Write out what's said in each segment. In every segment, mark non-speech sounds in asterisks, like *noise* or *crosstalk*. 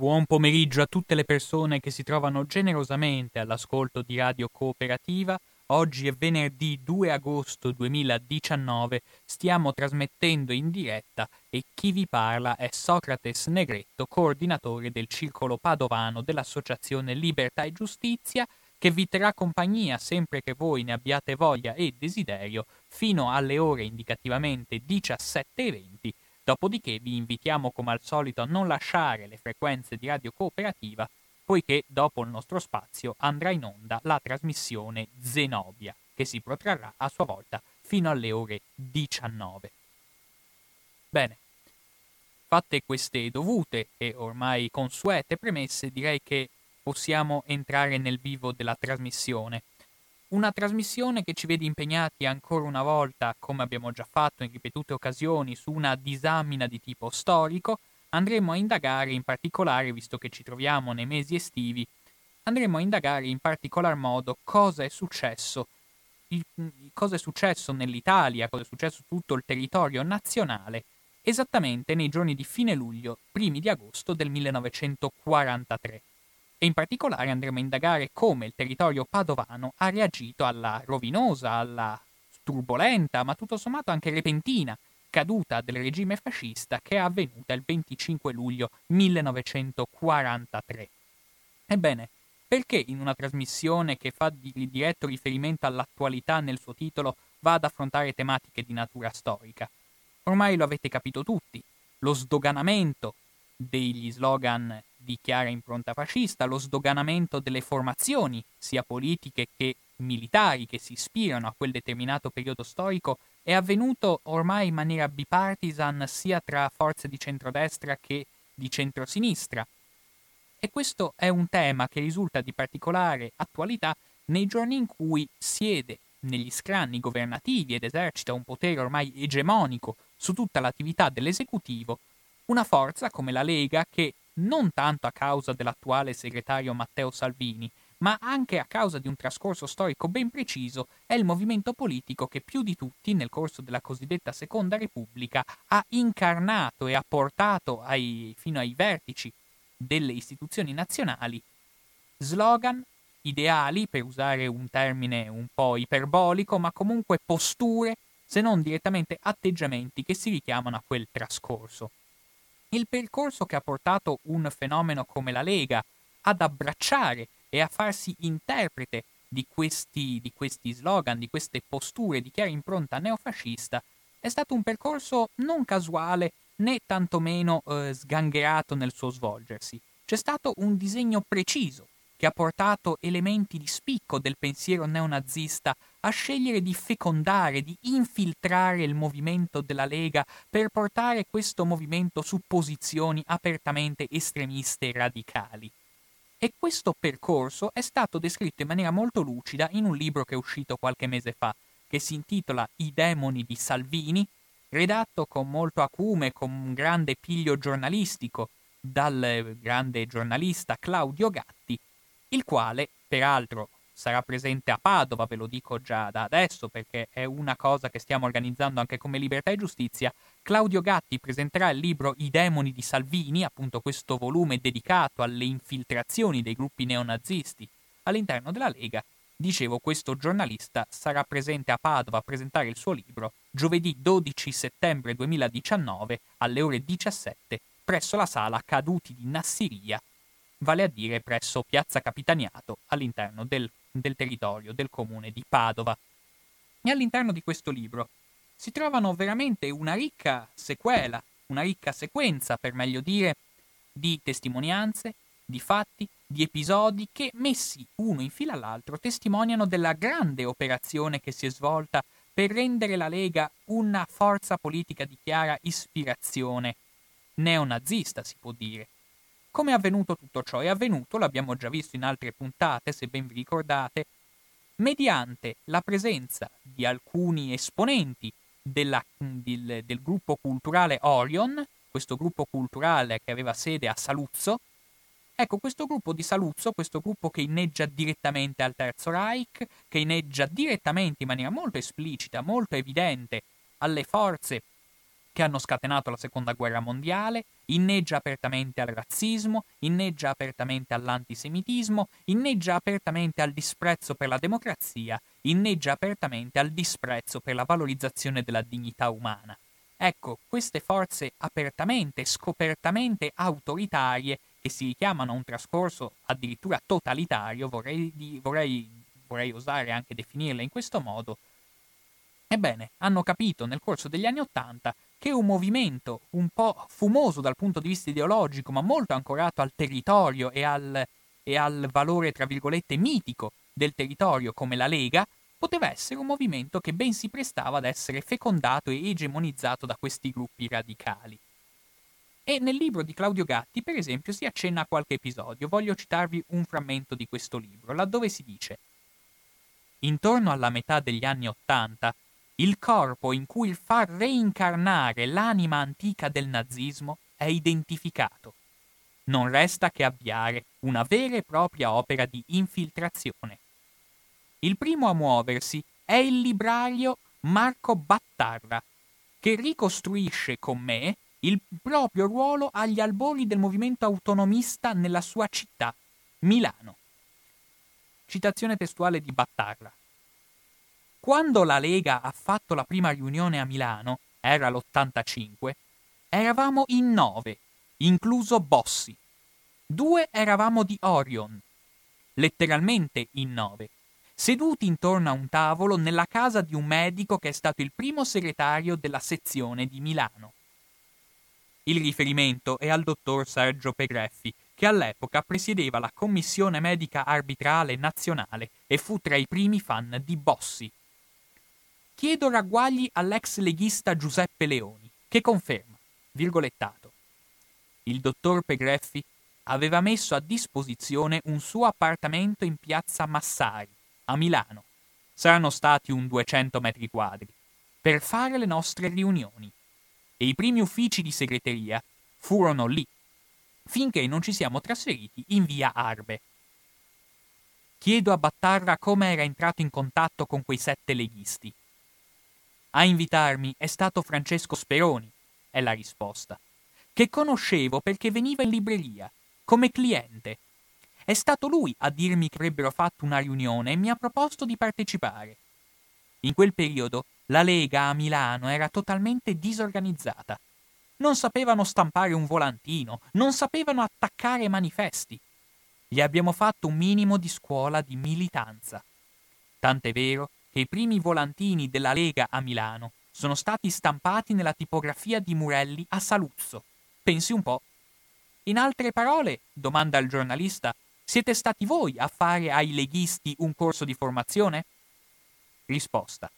Buon pomeriggio a tutte le persone che si trovano generosamente all'ascolto di Radio Cooperativa. Oggi è venerdì 2 agosto 2019, stiamo trasmettendo in diretta e chi vi parla è Socrates Negretto, coordinatore del Circolo Padovano dell'Associazione Libertà e Giustizia, che vi terrà compagnia sempre che voi ne abbiate voglia e desiderio fino alle ore indicativamente 17.20, dopodiché vi invitiamo come al solito a non lasciare le frequenze di Radio Cooperativa poiché dopo il nostro spazio andrà in onda la trasmissione Zenobia, che si protrarrà a sua volta fino alle ore 19. Bene, fatte queste dovute e ormai consuete premesse, direi che possiamo entrare nel vivo della trasmissione. Una trasmissione che ci vede impegnati ancora una volta, come abbiamo già fatto in ripetute occasioni, su una disamina di tipo storico, andremo a indagare in particolare, visto che ci troviamo nei mesi estivi, andremo a indagare in particolar modo cosa è successo, cosa è successo nell'Italia, cosa è successo su tutto il territorio nazionale, esattamente nei giorni di fine luglio, primi di agosto del 1943. E in particolare andremo a indagare come il territorio padovano ha reagito alla rovinosa, alla turbolenta, ma tutto sommato anche repentina caduta del regime fascista che è avvenuta il 25 luglio 1943. Ebbene, perché in una trasmissione che fa di diretto riferimento all'attualità nel suo titolo va ad affrontare tematiche di natura storica? Ormai lo avete capito tutti, lo sdoganamento degli slogan di chiara impronta fascista, lo sdoganamento delle formazioni, sia politiche che militari, che si ispirano a quel determinato periodo storico è avvenuto ormai in maniera bipartisan sia tra forze di centrodestra che di centrosinistra. E questo è un tema che risulta di particolare attualità nei giorni in cui siede negli scranni governativi ed esercita un potere ormai egemonico su tutta l'attività dell'esecutivo, una forza come la Lega che, non tanto a causa dell'attuale segretario Matteo Salvini, ma anche a causa di un trascorso storico ben preciso, è il movimento politico che più di tutti, nel corso della cosiddetta Seconda Repubblica, ha incarnato e ha portato ai, fino ai vertici delle istituzioni nazionali slogan, ideali, per usare un termine un po' iperbolico, ma comunque posture, se non direttamente atteggiamenti che si richiamano a quel trascorso. Il percorso che ha portato un fenomeno come la Lega ad abbracciare e a farsi interprete di questi, di questi slogan, di queste posture di chiara impronta neofascista, è stato un percorso non casuale né tantomeno eh, sgangherato nel suo svolgersi. C'è stato un disegno preciso che ha portato elementi di spicco del pensiero neonazista a scegliere di fecondare, di infiltrare il movimento della Lega per portare questo movimento su posizioni apertamente estremiste e radicali. E questo percorso è stato descritto in maniera molto lucida in un libro che è uscito qualche mese fa, che si intitola I demoni di Salvini, redatto con molto acume, con un grande piglio giornalistico dal grande giornalista Claudio Gatti, il quale, peraltro, sarà presente a Padova, ve lo dico già da adesso perché è una cosa che stiamo organizzando anche come Libertà e Giustizia. Claudio Gatti presenterà il libro I demoni di Salvini, appunto questo volume dedicato alle infiltrazioni dei gruppi neonazisti all'interno della Lega. Dicevo, questo giornalista sarà presente a Padova a presentare il suo libro giovedì 12 settembre 2019 alle ore 17 presso la sala Caduti di Nassiria, vale a dire presso Piazza Capitaniato all'interno del, del territorio del comune di Padova. E all'interno di questo libro si trovano veramente una ricca sequela, una ricca sequenza, per meglio dire, di testimonianze, di fatti, di episodi che, messi uno in fila all'altro, testimoniano della grande operazione che si è svolta per rendere la Lega una forza politica di chiara ispirazione neonazista, si può dire. Come è avvenuto tutto ciò? È avvenuto, l'abbiamo già visto in altre puntate, se ben vi ricordate, mediante la presenza di alcuni esponenti della, del, del gruppo culturale Orion, questo gruppo culturale che aveva sede a Saluzzo, Ecco, questo gruppo di Saluzzo, questo gruppo che inneggia direttamente al Terzo Reich, che inneggia direttamente in maniera molto esplicita, molto evidente alle forze che hanno scatenato la Seconda Guerra Mondiale, inneggia apertamente al razzismo, inneggia apertamente all'antisemitismo, inneggia apertamente al disprezzo per la democrazia, inneggia apertamente al disprezzo per la valorizzazione della dignità umana. Ecco, queste forze apertamente, scopertamente autoritarie che si richiamano a un trascorso addirittura totalitario, vorrei, vorrei, vorrei osare anche definirle in questo modo, ebbene, hanno capito nel corso degli anni Ottanta che un movimento un po' fumoso dal punto di vista ideologico, ma molto ancorato al territorio e al, e al valore, tra virgolette, mitico del territorio come la Lega, poteva essere un movimento che ben si prestava ad essere fecondato e egemonizzato da questi gruppi radicali. E nel libro di Claudio Gatti, per esempio, si accenna a qualche episodio. Voglio citarvi un frammento di questo libro, laddove si dice Intorno alla metà degli anni Ottanta, il corpo in cui far reincarnare l'anima antica del nazismo è identificato. Non resta che avviare una vera e propria opera di infiltrazione. Il primo a muoversi è il librario Marco Battarra, che ricostruisce con me il proprio ruolo agli albori del movimento autonomista nella sua città, Milano. Citazione testuale di Battarra. Quando la Lega ha fatto la prima riunione a Milano, era l'85, eravamo in nove, incluso Bossi. Due eravamo di Orion, letteralmente in nove, seduti intorno a un tavolo nella casa di un medico che è stato il primo segretario della sezione di Milano. Il riferimento è al dottor Sergio Pegreffi, che all'epoca presiedeva la Commissione Medica Arbitrale Nazionale e fu tra i primi fan di Bossi. Chiedo ragguagli all'ex leghista Giuseppe Leoni, che conferma, virgolettato, il dottor Pegreffi aveva messo a disposizione un suo appartamento in piazza Massari, a Milano. Saranno stati un 200 metri quadri, per fare le nostre riunioni e i primi uffici di segreteria furono lì, finché non ci siamo trasferiti in via Arbe. Chiedo a Battarra come era entrato in contatto con quei sette leghisti. A invitarmi è stato Francesco Speroni, è la risposta, che conoscevo perché veniva in libreria, come cliente. È stato lui a dirmi che avrebbero fatto una riunione e mi ha proposto di partecipare. In quel periodo la Lega a Milano era totalmente disorganizzata. Non sapevano stampare un volantino, non sapevano attaccare manifesti. Gli abbiamo fatto un minimo di scuola di militanza. Tant'è vero che i primi volantini della Lega a Milano sono stati stampati nella tipografia di Murelli a Saluzzo. Pensi un po'. In altre parole, domanda il giornalista, siete stati voi a fare ai leghisti un corso di formazione? Risposta.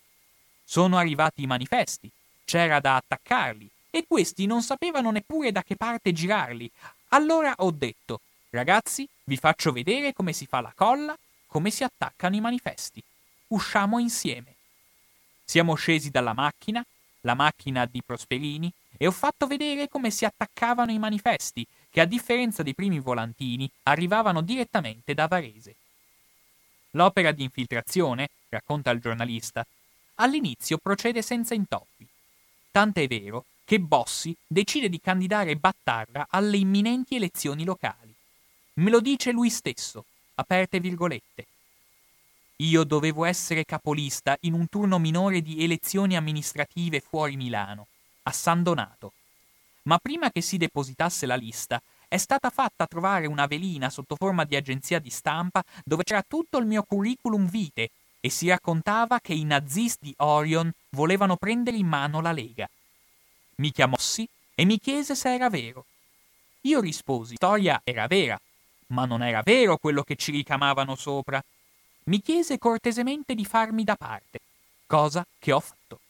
Sono arrivati i manifesti, c'era da attaccarli e questi non sapevano neppure da che parte girarli. Allora ho detto, ragazzi, vi faccio vedere come si fa la colla, come si attaccano i manifesti. Usciamo insieme. Siamo scesi dalla macchina, la macchina di Prosperini, e ho fatto vedere come si attaccavano i manifesti, che a differenza dei primi volantini arrivavano direttamente da Varese. L'opera di infiltrazione, racconta il giornalista, all'inizio procede senza intoppi. Tant'è vero che Bossi decide di candidare Battarra alle imminenti elezioni locali. Me lo dice lui stesso, aperte virgolette. Io dovevo essere capolista in un turno minore di elezioni amministrative fuori Milano, a San Donato. Ma prima che si depositasse la lista, è stata fatta trovare una velina sotto forma di agenzia di stampa dove c'era tutto il mio curriculum vitae e si raccontava che i nazisti di Orion volevano prendere in mano la Lega. Mi chiamossi e mi chiese se era vero. Io risposi, storia era vera, ma non era vero quello che ci ricamavano sopra. Mi chiese cortesemente di farmi da parte, cosa che ho fatto.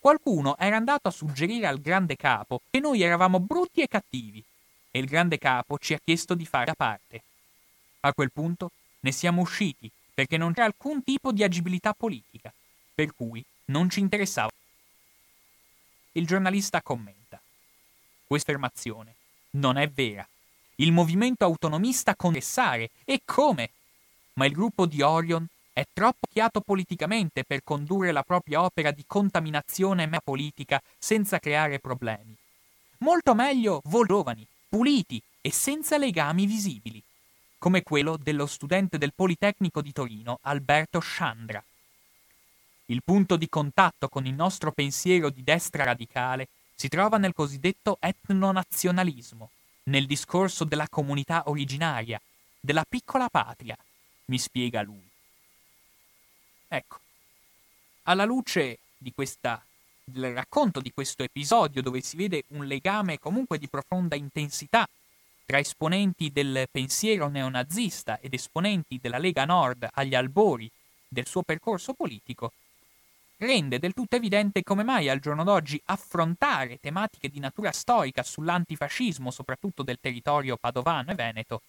Qualcuno era andato a suggerire al grande capo che noi eravamo brutti e cattivi, e il grande capo ci ha chiesto di fare da parte. A quel punto ne siamo usciti perché non c'era alcun tipo di agibilità politica, per cui non ci interessava. Il giornalista commenta. Questa affermazione non è vera. Il movimento autonomista contessare e come? Ma il gruppo di Orion è troppo chiato politicamente per condurre la propria opera di contaminazione politica senza creare problemi. Molto meglio voi giovani, puliti e senza legami visibili come quello dello studente del Politecnico di Torino Alberto Sciandra. Il punto di contatto con il nostro pensiero di destra radicale si trova nel cosiddetto etnonazionalismo, nel discorso della comunità originaria, della piccola patria, mi spiega lui. Ecco, alla luce di questa, del racconto di questo episodio dove si vede un legame comunque di profonda intensità tra esponenti del pensiero neonazista ed esponenti della Lega Nord agli albori del suo percorso politico, rende del tutto evidente come mai al giorno d'oggi affrontare tematiche di natura storica sull'antifascismo, soprattutto del territorio padovano e veneto,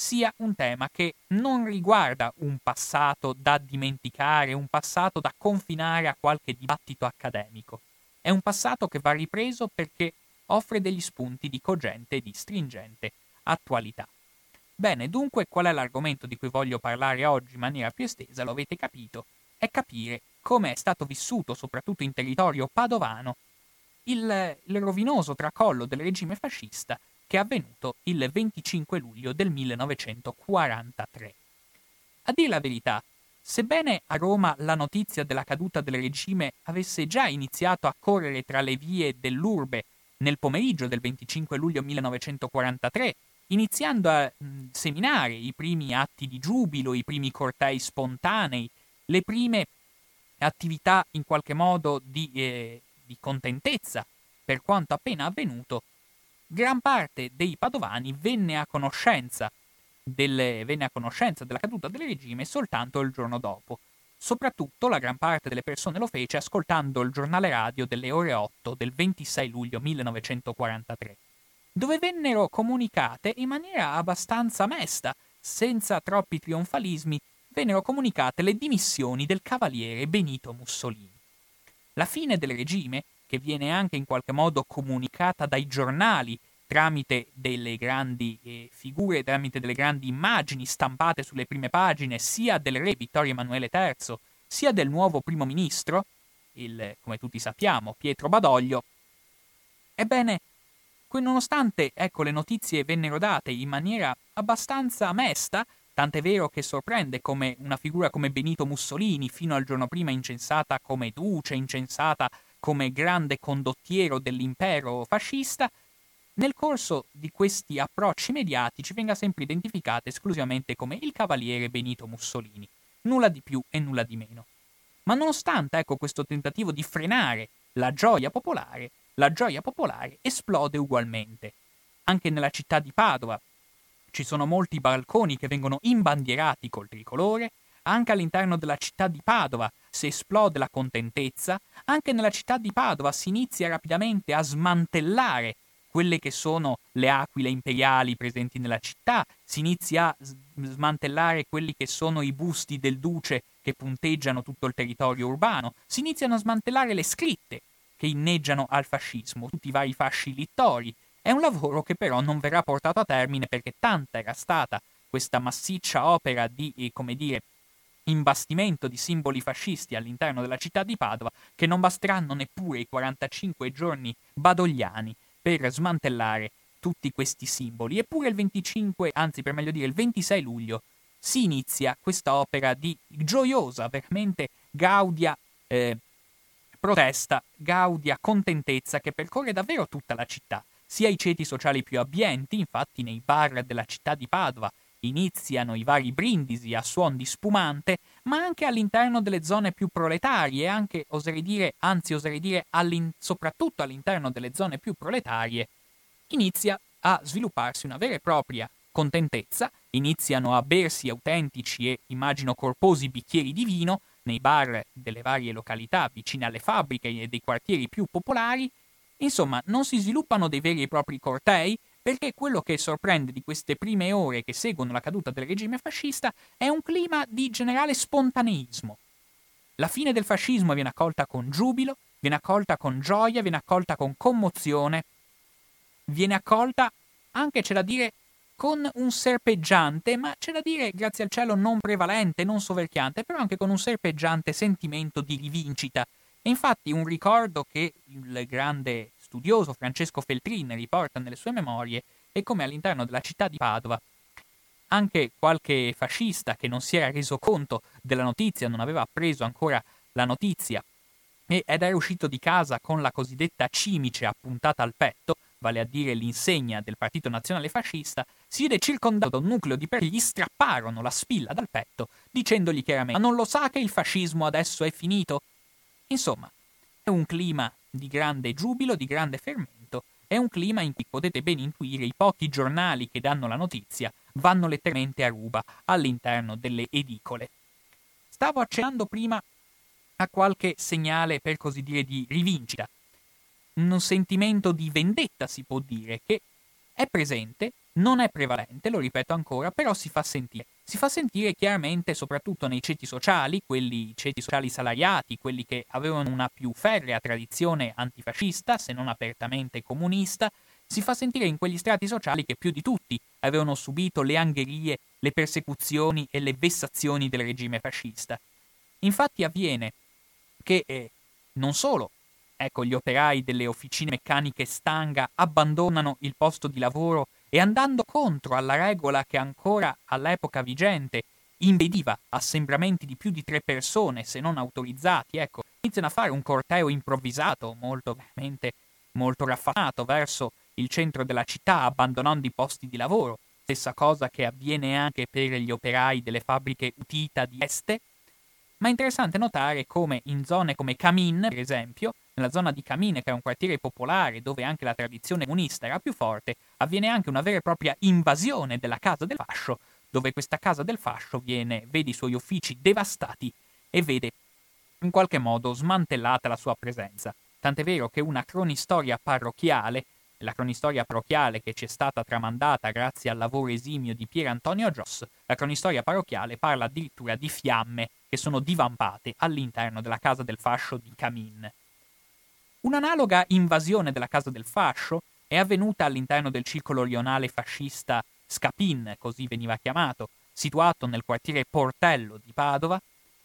sia un tema che non riguarda un passato da dimenticare, un passato da confinare a qualche dibattito accademico. È un passato che va ripreso perché offre degli spunti di cogente e di stringente attualità. Bene, dunque qual è l'argomento di cui voglio parlare oggi in maniera più estesa, lo avete capito, è capire come è stato vissuto, soprattutto in territorio padovano, il, il rovinoso tracollo del regime fascista che è avvenuto il 25 luglio del 1943. A dire la verità, sebbene a Roma la notizia della caduta del regime avesse già iniziato a correre tra le vie dell'urbe nel pomeriggio del 25 luglio 1943, iniziando a seminare i primi atti di giubilo, i primi cortei spontanei, le prime attività in qualche modo di, eh, di contentezza per quanto appena avvenuto, gran parte dei padovani venne a conoscenza, delle, venne a conoscenza della caduta del regime soltanto il giorno dopo, Soprattutto la gran parte delle persone lo fece ascoltando il giornale radio delle ore 8 del 26 luglio 1943, dove vennero comunicate in maniera abbastanza mesta, senza troppi trionfalismi, vennero comunicate le dimissioni del cavaliere Benito Mussolini. La fine del regime, che viene anche in qualche modo comunicata dai giornali tramite delle grandi eh, figure, tramite delle grandi immagini stampate sulle prime pagine sia del re Vittorio Emanuele III, sia del nuovo primo ministro, il, come tutti sappiamo, Pietro Badoglio. Ebbene, nonostante ecco, le notizie vennero date in maniera abbastanza mesta, tant'è vero che sorprende come una figura come Benito Mussolini, fino al giorno prima incensata come duce, incensata come grande condottiero dell'impero fascista, nel corso di questi approcci mediatici venga sempre identificata esclusivamente come il cavaliere Benito Mussolini, nulla di più e nulla di meno. Ma nonostante ecco, questo tentativo di frenare la gioia popolare, la gioia popolare esplode ugualmente. Anche nella città di Padova ci sono molti balconi che vengono imbandierati col tricolore, anche all'interno della città di Padova. Si esplode la contentezza, anche nella città di Padova si inizia rapidamente a smantellare quelle che sono le aquile imperiali presenti nella città, si inizia a smantellare quelli che sono i busti del duce che punteggiano tutto il territorio urbano, si iniziano a smantellare le scritte che inneggiano al fascismo, tutti i vari fasci littori. È un lavoro che però non verrà portato a termine perché tanta era stata questa massiccia opera di, eh, come dire, imbastimento di simboli fascisti all'interno della città di Padova che non basteranno neppure i 45 giorni badogliani per smantellare tutti questi simboli. Eppure il 25, anzi per meglio dire il 26 luglio, si inizia questa opera di gioiosa, veramente gaudia eh, protesta, gaudia contentezza che percorre davvero tutta la città, sia i ceti sociali più abbienti, infatti nei bar della città di Padova iniziano i vari brindisi a suon di spumante, ma anche all'interno delle zone più proletarie, anche oserei dire, anzi oserei dire all'in- soprattutto all'interno delle zone più proletarie, inizia a svilupparsi una vera e propria contentezza, iniziano a bersi autentici e immagino corposi bicchieri di vino nei bar delle varie località vicine alle fabbriche e dei quartieri più popolari, insomma non si sviluppano dei veri e propri cortei, perché quello che sorprende di queste prime ore che seguono la caduta del regime fascista è un clima di generale spontaneismo. La fine del fascismo viene accolta con giubilo, viene accolta con gioia, viene accolta con commozione, viene accolta anche, c'è da dire, con un serpeggiante, ma c'è da dire, grazie al cielo, non prevalente, non soverchiante, però anche con un serpeggiante sentimento di rivincita. E infatti un ricordo che il grande studioso Francesco Feltrin riporta nelle sue memorie è come all'interno della città di Padova anche qualche fascista che non si era reso conto della notizia, non aveva appreso ancora la notizia ed era uscito di casa con la cosiddetta cimice appuntata al petto, vale a dire l'insegna del Partito Nazionale Fascista, si vede circondato da un nucleo di che gli strapparono la spilla dal petto, dicendogli chiaramente: Ma non lo sa che il fascismo adesso è finito? Insomma, è un clima di grande giubilo, di grande fermento, è un clima in cui potete ben intuire i pochi giornali che danno la notizia vanno letteralmente a ruba all'interno delle edicole. Stavo accennando prima a qualche segnale, per così dire, di rivincita, un sentimento di vendetta, si può dire, che è presente, non è prevalente, lo ripeto ancora, però si fa sentire si fa sentire chiaramente soprattutto nei ceti sociali, quelli ceti sociali salariati, quelli che avevano una più ferrea tradizione antifascista, se non apertamente comunista, si fa sentire in quegli strati sociali che più di tutti avevano subito le angherie, le persecuzioni e le vessazioni del regime fascista. Infatti avviene che eh, non solo ecco, gli operai delle officine meccaniche Stanga abbandonano il posto di lavoro e andando contro alla regola che ancora all'epoca vigente impediva assembramenti di più di tre persone se non autorizzati, ecco, iniziano a fare un corteo improvvisato, molto veramente molto raffanato verso il centro della città, abbandonando i posti di lavoro. Stessa cosa che avviene anche per gli operai delle fabbriche Utita di Este. Ma è interessante notare come in zone come Camin, per esempio, nella zona di Camine, che è un quartiere popolare dove anche la tradizione comunista era più forte, avviene anche una vera e propria invasione della casa del fascio, dove questa casa del fascio viene, vede i suoi uffici devastati e vede in qualche modo smantellata la sua presenza. Tant'è vero che una cronistoria parrocchiale, la cronistoria parrocchiale che ci è stata tramandata grazie al lavoro esimio di Pier Antonio Gios, la cronistoria parrocchiale parla addirittura di fiamme che sono divampate all'interno della casa del fascio di Camin. Un'analoga invasione della Casa del Fascio è avvenuta all'interno del circolo rionale fascista Scapin, così veniva chiamato, situato nel quartiere Portello di Padova,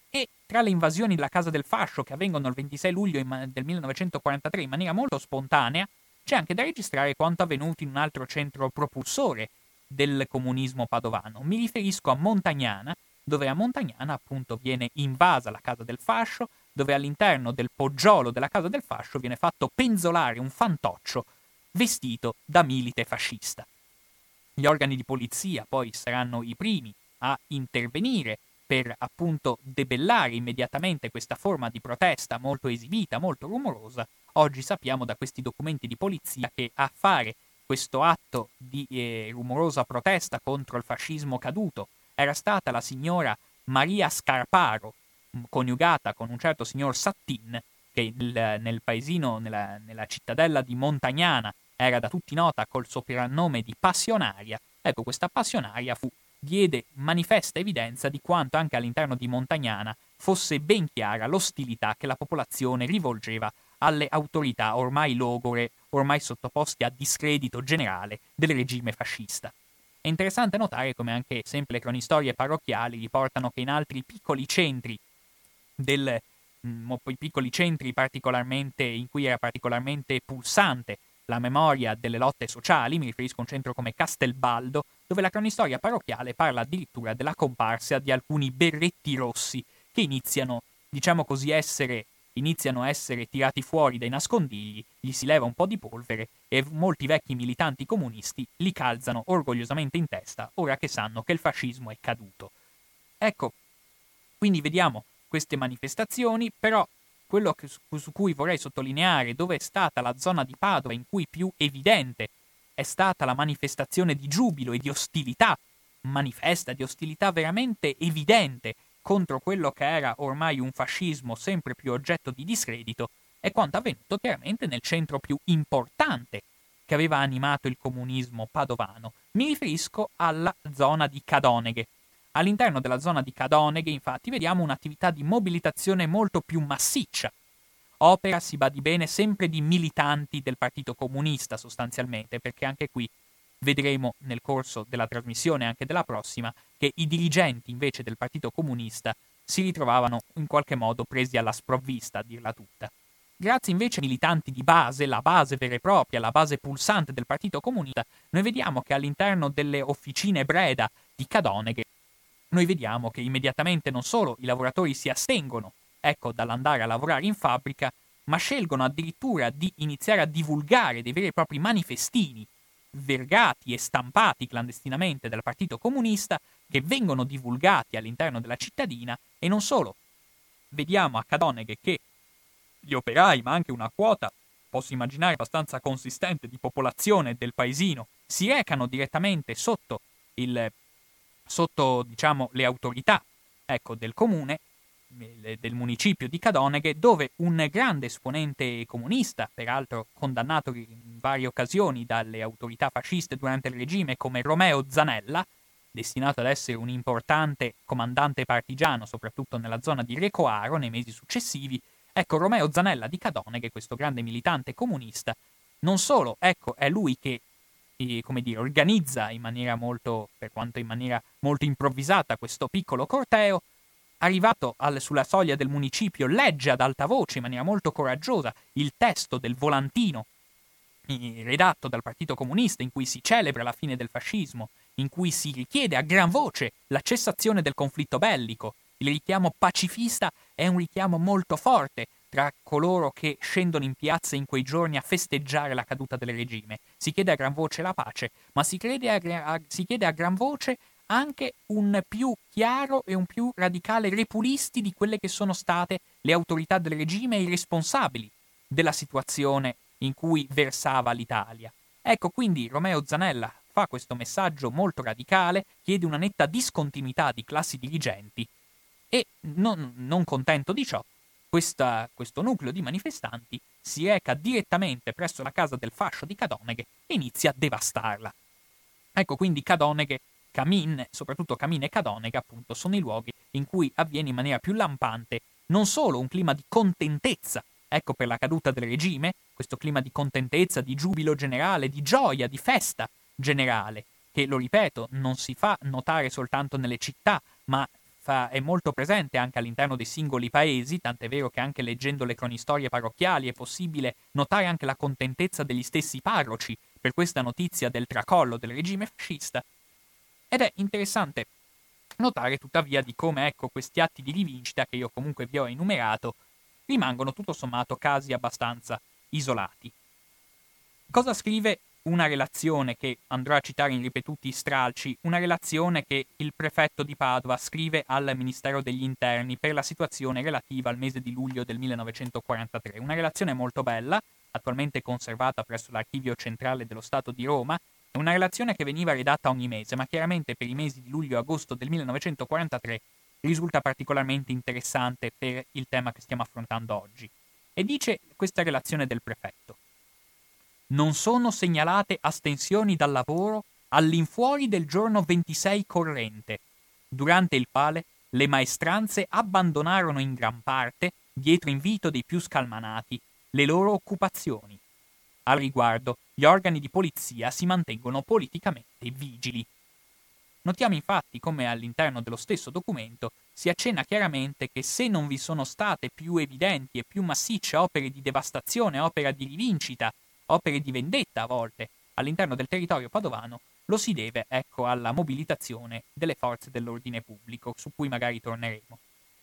e tra le invasioni della Casa del Fascio che avvengono il 26 luglio del 1943 in maniera molto spontanea, c'è anche da registrare quanto avvenuto in un altro centro propulsore del comunismo padovano. Mi riferisco a Montagnana, dove a Montagnana appunto viene invasa la Casa del Fascio, dove all'interno del poggiolo della casa del fascio viene fatto penzolare un fantoccio vestito da milite fascista. Gli organi di polizia poi saranno i primi a intervenire per appunto debellare immediatamente questa forma di protesta molto esibita, molto rumorosa. Oggi sappiamo da questi documenti di polizia che a fare questo atto di eh, rumorosa protesta contro il fascismo caduto era stata la signora Maria Scarparo, coniugata con un certo signor Sattin, che nel, nel paesino, nella, nella cittadella di Montagnana, era da tutti nota col soprannome di Passionaria, ecco questa Passionaria fu, diede manifesta evidenza di quanto anche all'interno di Montagnana fosse ben chiara l'ostilità che la popolazione rivolgeva alle autorità ormai logore, ormai sottoposte a discredito generale del regime fascista. È interessante notare come anche sempre le cronistorie parrocchiali riportano che in altri piccoli centri del, mh, mm, piccoli centri particolarmente, in cui era particolarmente pulsante la memoria delle lotte sociali, mi riferisco a un centro come Castelbaldo, dove la cronistoria parrocchiale parla addirittura della comparsa di alcuni berretti rossi che iniziano, diciamo così, essere, iniziano a essere tirati fuori dai nascondigli, gli si leva un po' di polvere e molti vecchi militanti comunisti li calzano orgogliosamente in testa ora che sanno che il fascismo è caduto. Ecco, quindi vediamo queste manifestazioni, però quello che, su cui vorrei sottolineare dove è stata la zona di Padova in cui più evidente è stata la manifestazione di giubilo e di ostilità, manifesta di ostilità veramente evidente contro quello che era ormai un fascismo sempre più oggetto di discredito, è quanto avvenuto chiaramente nel centro più importante che aveva animato il comunismo padovano. Mi riferisco alla zona di Cadoneghe, All'interno della zona di Cadoneghe, infatti, vediamo un'attività di mobilitazione molto più massiccia. Opera, si badi bene, sempre di militanti del Partito Comunista sostanzialmente, perché anche qui vedremo nel corso della trasmissione, anche della prossima, che i dirigenti invece del Partito Comunista si ritrovavano in qualche modo presi alla sprovvista, a dirla tutta. Grazie invece ai militanti di base, la base vera e propria, la base pulsante del Partito Comunista, noi vediamo che all'interno delle officine Breda di Cadoneghe noi vediamo che immediatamente non solo i lavoratori si astengono, ecco, dall'andare a lavorare in fabbrica, ma scelgono addirittura di iniziare a divulgare dei veri e propri manifestini, vergati e stampati clandestinamente dal Partito Comunista, che vengono divulgati all'interno della cittadina e non solo. Vediamo a Cadoneghe che gli operai, ma anche una quota, posso immaginare abbastanza consistente di popolazione del paesino, si recano direttamente sotto il sotto diciamo, le autorità ecco, del comune, del municipio di Cadoneghe, dove un grande esponente comunista, peraltro condannato in varie occasioni dalle autorità fasciste durante il regime, come Romeo Zanella, destinato ad essere un importante comandante partigiano, soprattutto nella zona di Recoaro nei mesi successivi, ecco Romeo Zanella di Cadoneghe, questo grande militante comunista, non solo, ecco, è lui che come dire, organizza in maniera molto, per quanto in maniera molto improvvisata, questo piccolo corteo, arrivato al, sulla soglia del municipio, legge ad alta voce, in maniera molto coraggiosa, il testo del volantino redatto dal Partito Comunista in cui si celebra la fine del fascismo, in cui si richiede a gran voce la cessazione del conflitto bellico. Il richiamo pacifista è un richiamo molto forte tra coloro che scendono in piazza in quei giorni a festeggiare la caduta del regime. Si chiede a gran voce la pace, ma si, a, a, si chiede a gran voce anche un più chiaro e un più radicale repulisti di quelle che sono state le autorità del regime e i responsabili della situazione in cui versava l'Italia. Ecco quindi Romeo Zanella fa questo messaggio molto radicale, chiede una netta discontinuità di classi dirigenti e, non, non contento di ciò, questa, questo nucleo di manifestanti si reca direttamente presso la casa del fascio di Cadoneghe e inizia a devastarla. Ecco quindi Cadoneghe, Camin, soprattutto Camin e Cadoneghe appunto sono i luoghi in cui avviene in maniera più lampante non solo un clima di contentezza, ecco per la caduta del regime, questo clima di contentezza, di giubilo generale, di gioia, di festa generale, che lo ripeto, non si fa notare soltanto nelle città, ma fa, è molto presente anche all'interno dei singoli paesi, tant'è vero che anche leggendo le cronistorie parrocchiali è possibile notare anche la contentezza degli stessi parroci per questa notizia del tracollo del regime fascista. Ed è interessante notare tuttavia di come ecco questi atti di rivincita che io comunque vi ho enumerato rimangono tutto sommato casi abbastanza isolati. Cosa scrive una relazione che andrò a citare in ripetuti stralci, una relazione che il prefetto di Padova scrive al Ministero degli Interni per la situazione relativa al mese di luglio del 1943. Una relazione molto bella, attualmente conservata presso l'Archivio Centrale dello Stato di Roma, è una relazione che veniva redatta ogni mese, ma chiaramente per i mesi di luglio e agosto del 1943 risulta particolarmente interessante per il tema che stiamo affrontando oggi. E dice questa relazione del prefetto non sono segnalate astensioni dal lavoro all'infuori del giorno 26 corrente, durante il quale le maestranze abbandonarono in gran parte, dietro invito dei più scalmanati, le loro occupazioni. Al riguardo, gli organi di polizia si mantengono politicamente vigili. Notiamo infatti come all'interno dello stesso documento si accenna chiaramente che se non vi sono state più evidenti e più massicce opere di devastazione, opera di rivincita opere di vendetta a volte all'interno del territorio padovano, lo si deve ecco alla mobilitazione delle forze dell'ordine pubblico, su cui magari torneremo.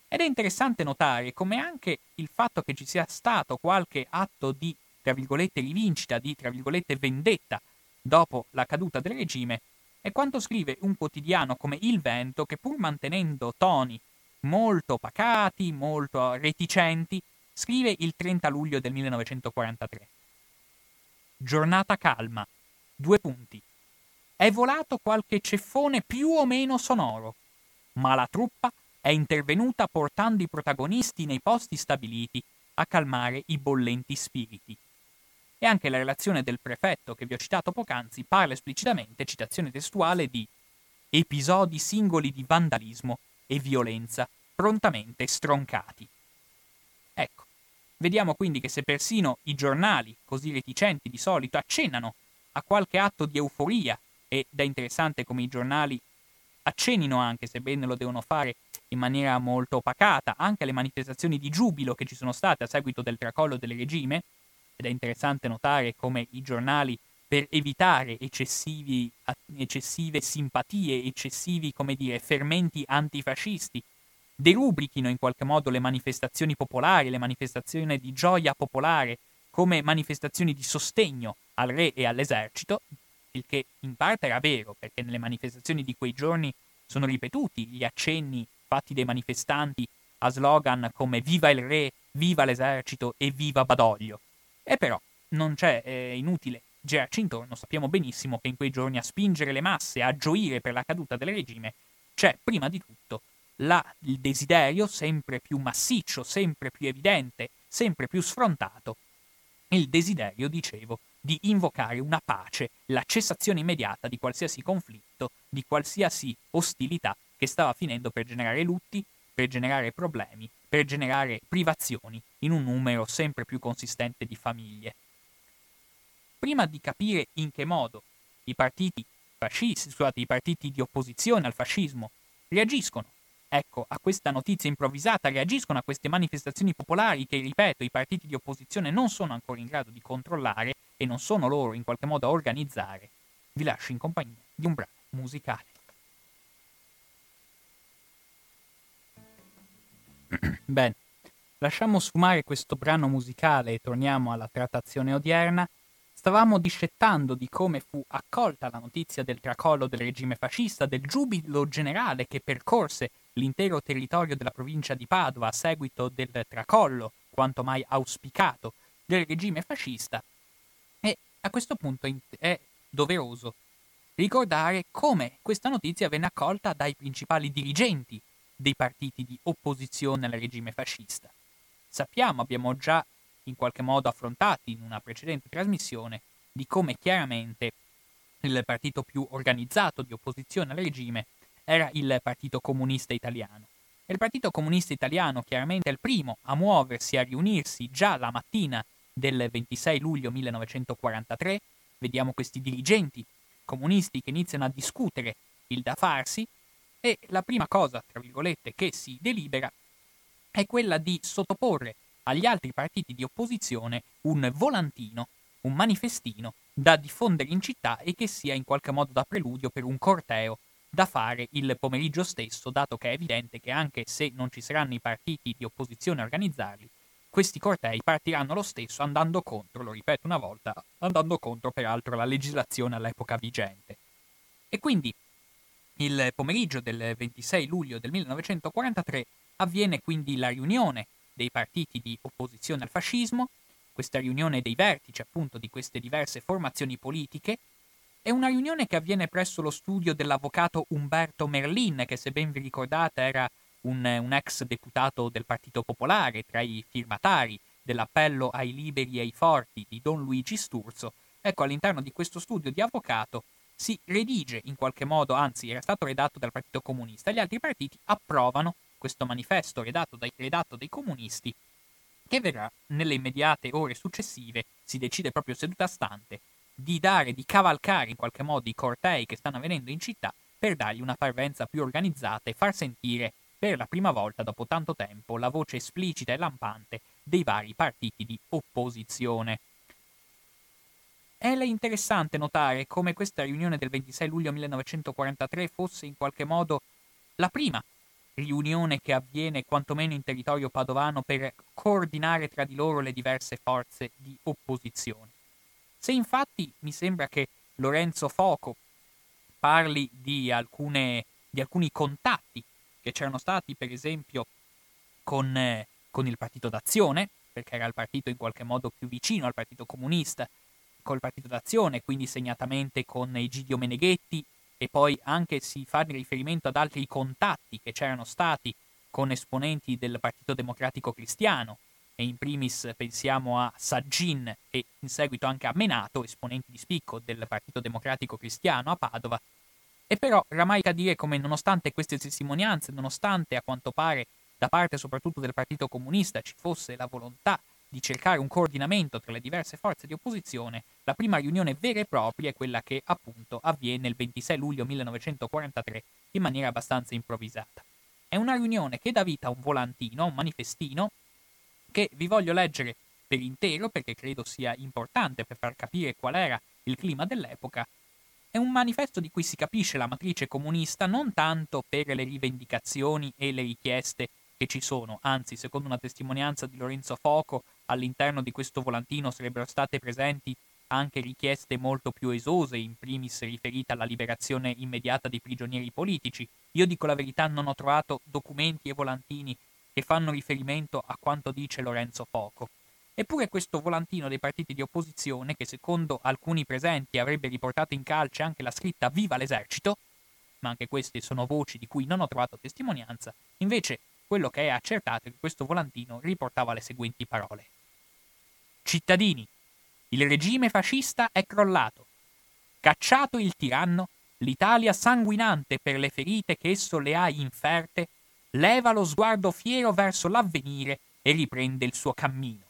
Ed è interessante notare come anche il fatto che ci sia stato qualche atto di, tra virgolette, rivincita, di, tra virgolette, vendetta dopo la caduta del regime, è quanto scrive un quotidiano come Il Vento che pur mantenendo toni molto pacati, molto reticenti, scrive il 30 luglio del 1943. Giornata calma. Due punti. È volato qualche ceffone più o meno sonoro, ma la truppa è intervenuta portando i protagonisti nei posti stabiliti a calmare i bollenti spiriti. E anche la relazione del prefetto che vi ho citato poc'anzi parla esplicitamente, citazione testuale, di episodi singoli di vandalismo e violenza prontamente stroncati. Vediamo quindi che se persino i giornali, così reticenti di solito, accennano a qualche atto di euforia, ed è interessante come i giornali accennino anche, sebbene lo devono fare in maniera molto opacata, anche alle manifestazioni di giubilo che ci sono state a seguito del tracollo del regime, ed è interessante notare come i giornali per evitare eccessive simpatie, eccessivi, come dire, fermenti antifascisti, derubrichino in qualche modo le manifestazioni popolari, le manifestazioni di gioia popolare, come manifestazioni di sostegno al re e all'esercito, il che in parte era vero, perché nelle manifestazioni di quei giorni sono ripetuti gli accenni fatti dai manifestanti a slogan come Viva il re, viva l'esercito e viva Badoglio. E però non c'è, è inutile girarci intorno, sappiamo benissimo che in quei giorni a spingere le masse, a gioire per la caduta del regime, c'è prima di tutto la, il desiderio sempre più massiccio, sempre più evidente, sempre più sfrontato, il desiderio, dicevo, di invocare una pace, la cessazione immediata di qualsiasi conflitto, di qualsiasi ostilità che stava finendo per generare lutti, per generare problemi, per generare privazioni in un numero sempre più consistente di famiglie. Prima di capire in che modo i partiti fascisti, scusate, i partiti di opposizione al fascismo reagiscono ecco, a questa notizia improvvisata, reagiscono a queste manifestazioni popolari che, ripeto, i partiti di opposizione non sono ancora in grado di controllare e non sono loro in qualche modo a organizzare, vi lascio in compagnia di un brano musicale. Bene, lasciamo sfumare questo brano musicale e torniamo alla trattazione odierna. Stavamo discettando di come fu accolta la notizia del tracollo del regime fascista, del giubilo generale che percorse l'intero territorio della provincia di Padova a seguito del tracollo, quanto mai auspicato, del regime fascista, e a questo punto è doveroso ricordare come questa notizia venne accolta dai principali dirigenti dei partiti di opposizione al regime fascista. Sappiamo, abbiamo già in qualche modo affrontato in una precedente trasmissione, di come chiaramente il partito più organizzato di opposizione al regime era il Partito Comunista Italiano. Il Partito Comunista Italiano chiaramente è il primo a muoversi, a riunirsi già la mattina del 26 luglio 1943. Vediamo questi dirigenti comunisti che iniziano a discutere il da farsi e la prima cosa, tra virgolette, che si delibera è quella di sottoporre agli altri partiti di opposizione un volantino, un manifestino da diffondere in città e che sia in qualche modo da preludio per un corteo da fare il pomeriggio stesso, dato che è evidente che anche se non ci saranno i partiti di opposizione a organizzarli, questi cortei partiranno lo stesso andando contro, lo ripeto una volta, andando contro peraltro la legislazione all'epoca vigente. E quindi il pomeriggio del 26 luglio del 1943 avviene quindi la riunione dei partiti di opposizione al fascismo, questa riunione dei vertici appunto di queste diverse formazioni politiche è una riunione che avviene presso lo studio dell'avvocato Umberto Merlin, che se ben vi ricordate era un, un ex deputato del Partito Popolare, tra i firmatari dell'appello ai liberi e ai forti di Don Luigi Sturzo. Ecco, all'interno di questo studio di avvocato si redige in qualche modo, anzi era stato redatto dal Partito Comunista, gli altri partiti approvano questo manifesto redatto dai, redatto dai comunisti che verrà nelle immediate ore successive, si decide proprio seduta stante, di dare, di cavalcare in qualche modo i cortei che stanno avvenendo in città per dargli una parvenza più organizzata e far sentire per la prima volta dopo tanto tempo la voce esplicita e lampante dei vari partiti di opposizione. È interessante notare come questa riunione del 26 luglio 1943 fosse in qualche modo la prima riunione che avviene quantomeno in territorio padovano per coordinare tra di loro le diverse forze di opposizione. Se infatti mi sembra che Lorenzo Foco parli di, alcune, di alcuni contatti che c'erano stati, per esempio, con, eh, con il Partito d'Azione, perché era il partito in qualche modo più vicino al Partito Comunista, col Partito d'Azione, quindi segnatamente con Egidio Meneghetti e poi anche si fa riferimento ad altri contatti che c'erano stati con esponenti del Partito Democratico Cristiano e in primis pensiamo a Saggin e in seguito anche a Menato, esponenti di spicco del Partito Democratico Cristiano a Padova. E però ramaica dire come nonostante queste testimonianze, nonostante a quanto pare da parte soprattutto del Partito Comunista ci fosse la volontà di cercare un coordinamento tra le diverse forze di opposizione, la prima riunione vera e propria è quella che appunto avviene il 26 luglio 1943 in maniera abbastanza improvvisata. È una riunione che dà vita a un volantino, un manifestino, che vi voglio leggere per intero perché credo sia importante per far capire qual era il clima dell'epoca. È un manifesto di cui si capisce la matrice comunista non tanto per le rivendicazioni e le richieste che ci sono, anzi, secondo una testimonianza di Lorenzo Foco, all'interno di questo volantino sarebbero state presenti anche richieste molto più esose, in primis riferite alla liberazione immediata dei prigionieri politici. Io dico la verità, non ho trovato documenti e volantini che fanno riferimento a quanto dice Lorenzo Foco. Eppure questo volantino dei partiti di opposizione, che secondo alcuni presenti avrebbe riportato in calce anche la scritta Viva l'esercito, ma anche queste sono voci di cui non ho trovato testimonianza, invece quello che è accertato è che questo volantino riportava le seguenti parole. Cittadini, il regime fascista è crollato. Cacciato il tiranno, l'Italia sanguinante per le ferite che esso le ha inferte leva lo sguardo fiero verso l'avvenire e riprende il suo cammino.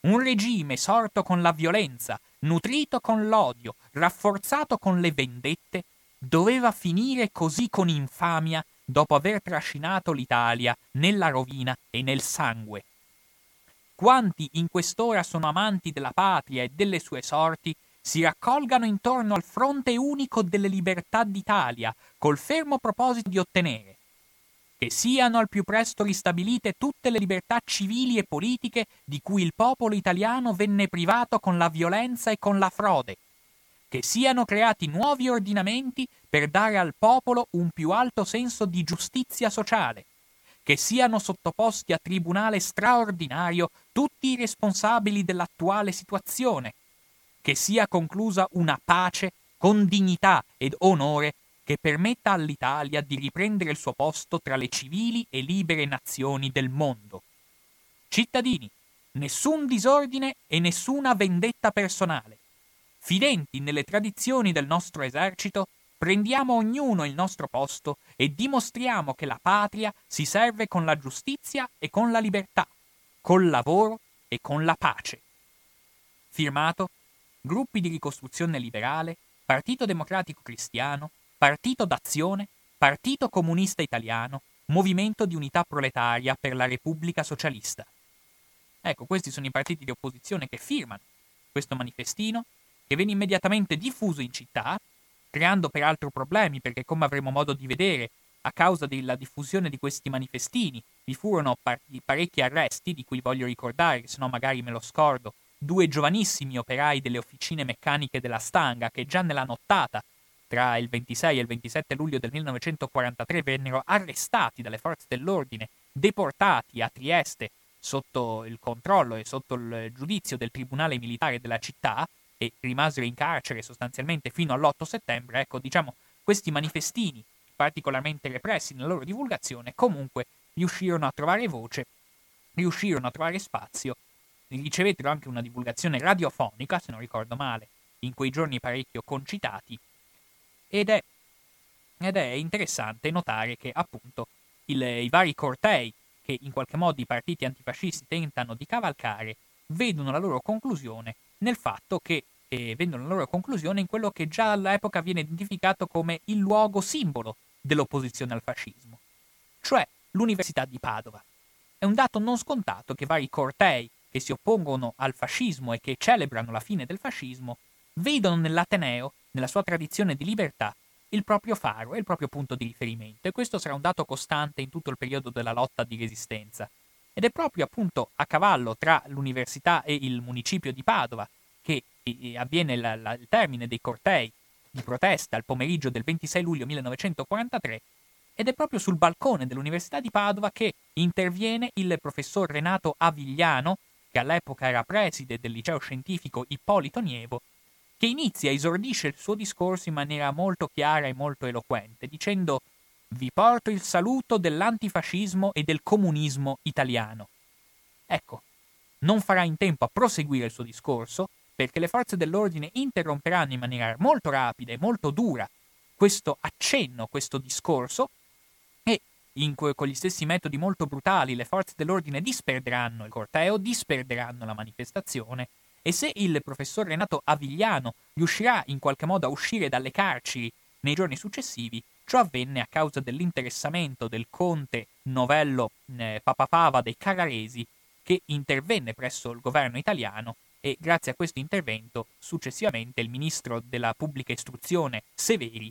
Un regime sorto con la violenza, nutrito con l'odio, rafforzato con le vendette, doveva finire così con infamia dopo aver trascinato l'Italia nella rovina e nel sangue. Quanti in quest'ora sono amanti della patria e delle sue sorti si raccolgano intorno al fronte unico delle libertà d'Italia, col fermo proposito di ottenere, che siano al più presto ristabilite tutte le libertà civili e politiche di cui il popolo italiano venne privato con la violenza e con la frode, che siano creati nuovi ordinamenti per dare al popolo un più alto senso di giustizia sociale, che siano sottoposti a tribunale straordinario tutti i responsabili dell'attuale situazione, che sia conclusa una pace con dignità ed onore che permetta all'Italia di riprendere il suo posto tra le civili e libere nazioni del mondo. Cittadini, nessun disordine e nessuna vendetta personale. Fidenti nelle tradizioni del nostro esercito, prendiamo ognuno il nostro posto e dimostriamo che la patria si serve con la giustizia e con la libertà, col lavoro e con la pace. Firmato Gruppi di ricostruzione liberale, Partito Democratico Cristiano, Partito d'Azione, Partito Comunista Italiano, Movimento di Unità Proletaria per la Repubblica Socialista. Ecco, questi sono i partiti di opposizione che firmano questo manifestino, che viene immediatamente diffuso in città, creando peraltro problemi perché, come avremo modo di vedere, a causa della diffusione di questi manifestini vi furono par- parecchi arresti, di cui voglio ricordare, se no magari me lo scordo, due giovanissimi operai delle officine meccaniche della Stanga che già nella nottata tra il 26 e il 27 luglio del 1943 vennero arrestati dalle forze dell'ordine, deportati a Trieste sotto il controllo e sotto il giudizio del tribunale militare della città e rimasero in carcere sostanzialmente fino all'8 settembre, ecco, diciamo, questi manifestini, particolarmente repressi nella loro divulgazione, comunque riuscirono a trovare voce, riuscirono a trovare spazio, ricevettero anche una divulgazione radiofonica, se non ricordo male, in quei giorni parecchio concitati, ed è, ed è interessante notare che appunto il, i vari cortei che in qualche modo i partiti antifascisti tentano di cavalcare vedono la loro conclusione nel fatto che eh, vedono la loro conclusione in quello che già all'epoca viene identificato come il luogo simbolo dell'opposizione al fascismo, cioè l'Università di Padova. È un dato non scontato che vari cortei che si oppongono al fascismo e che celebrano la fine del fascismo vedono nell'Ateneo, nella sua tradizione di libertà, il proprio faro e il proprio punto di riferimento e questo sarà un dato costante in tutto il periodo della lotta di resistenza. Ed è proprio appunto a cavallo tra l'università e il municipio di Padova che avviene la, la, il termine dei cortei di protesta al pomeriggio del 26 luglio 1943 ed è proprio sul balcone dell'Università di Padova che interviene il professor Renato Avigliano, che all'epoca era preside del liceo scientifico Ippolito Nievo, che inizia, esordisce il suo discorso in maniera molto chiara e molto eloquente, dicendo Vi porto il saluto dell'antifascismo e del comunismo italiano. Ecco, non farà in tempo a proseguire il suo discorso, perché le forze dell'ordine interromperanno in maniera molto rapida e molto dura questo accenno, questo discorso, e in, con gli stessi metodi molto brutali le forze dell'ordine disperderanno il corteo, disperderanno la manifestazione e se il professor Renato Avigliano riuscirà in qualche modo a uscire dalle carceri nei giorni successivi, ciò avvenne a causa dell'interessamento del conte novello eh, Papapava dei Carraresi che intervenne presso il governo italiano e grazie a questo intervento successivamente il ministro della pubblica istruzione Severi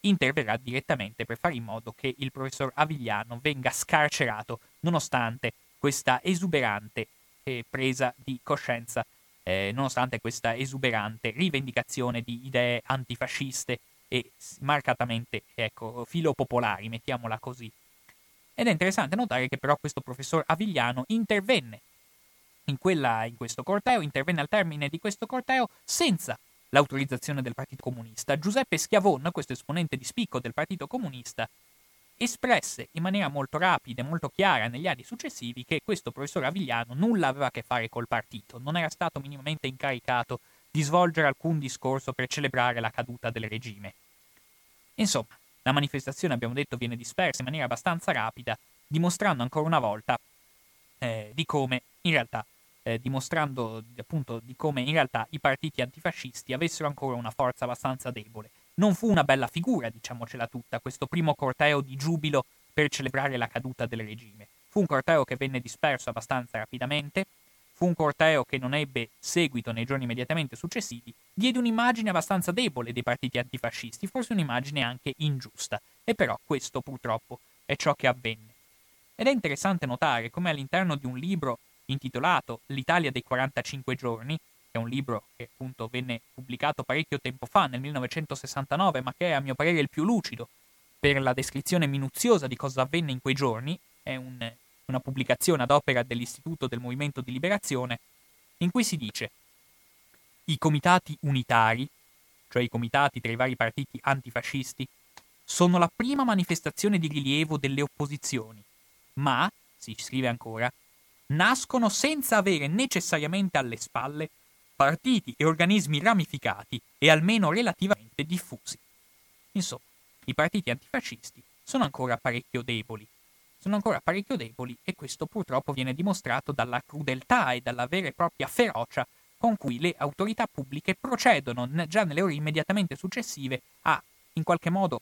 interverrà direttamente per fare in modo che il professor Avigliano venga scarcerato nonostante questa esuberante eh, presa di coscienza eh, nonostante questa esuberante rivendicazione di idee antifasciste e marcatamente, ecco, filopopolari, mettiamola così. Ed è interessante notare che però questo professor Avigliano intervenne in, quella, in questo corteo, intervenne al termine di questo corteo senza l'autorizzazione del Partito Comunista. Giuseppe Schiavon, questo esponente di spicco del Partito Comunista, espresse in maniera molto rapida e molto chiara negli anni successivi che questo professor Avigliano nulla aveva a che fare col partito, non era stato minimamente incaricato di svolgere alcun discorso per celebrare la caduta del regime. Insomma, la manifestazione, abbiamo detto, viene dispersa in maniera abbastanza rapida, dimostrando ancora una volta eh, di come, in realtà, eh, dimostrando appunto di come in realtà i partiti antifascisti avessero ancora una forza abbastanza debole non fu una bella figura, diciamocela tutta, questo primo corteo di giubilo per celebrare la caduta del regime. Fu un corteo che venne disperso abbastanza rapidamente, fu un corteo che non ebbe seguito nei giorni immediatamente successivi, diede un'immagine abbastanza debole dei partiti antifascisti, forse un'immagine anche ingiusta, e però questo purtroppo è ciò che avvenne. Ed è interessante notare come all'interno di un libro intitolato L'Italia dei 45 giorni, che è un libro che appunto venne pubblicato parecchio tempo fa, nel 1969, ma che è a mio parere il più lucido per la descrizione minuziosa di cosa avvenne in quei giorni, è un, una pubblicazione ad opera dell'Istituto del Movimento di Liberazione, in cui si dice i comitati unitari, cioè i comitati tra i vari partiti antifascisti, sono la prima manifestazione di rilievo delle opposizioni, ma, si scrive ancora, nascono senza avere necessariamente alle spalle partiti e organismi ramificati e almeno relativamente diffusi. Insomma, i partiti antifascisti sono ancora parecchio deboli. Sono ancora parecchio deboli e questo purtroppo viene dimostrato dalla crudeltà e dalla vera e propria ferocia con cui le autorità pubbliche procedono già nelle ore immediatamente successive a, in qualche modo,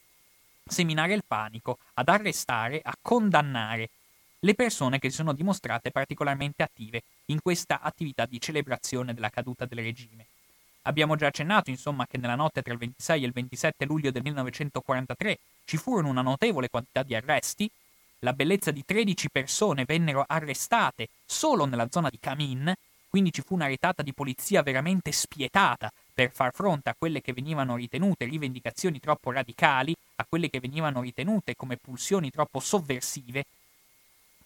seminare il panico, ad arrestare, a condannare le persone che si sono dimostrate particolarmente attive in questa attività di celebrazione della caduta del regime. Abbiamo già accennato, insomma, che nella notte tra il 26 e il 27 luglio del 1943 ci furono una notevole quantità di arresti, la bellezza di 13 persone vennero arrestate solo nella zona di Camin, quindi ci fu una retata di polizia veramente spietata per far fronte a quelle che venivano ritenute rivendicazioni troppo radicali, a quelle che venivano ritenute come pulsioni troppo sovversive.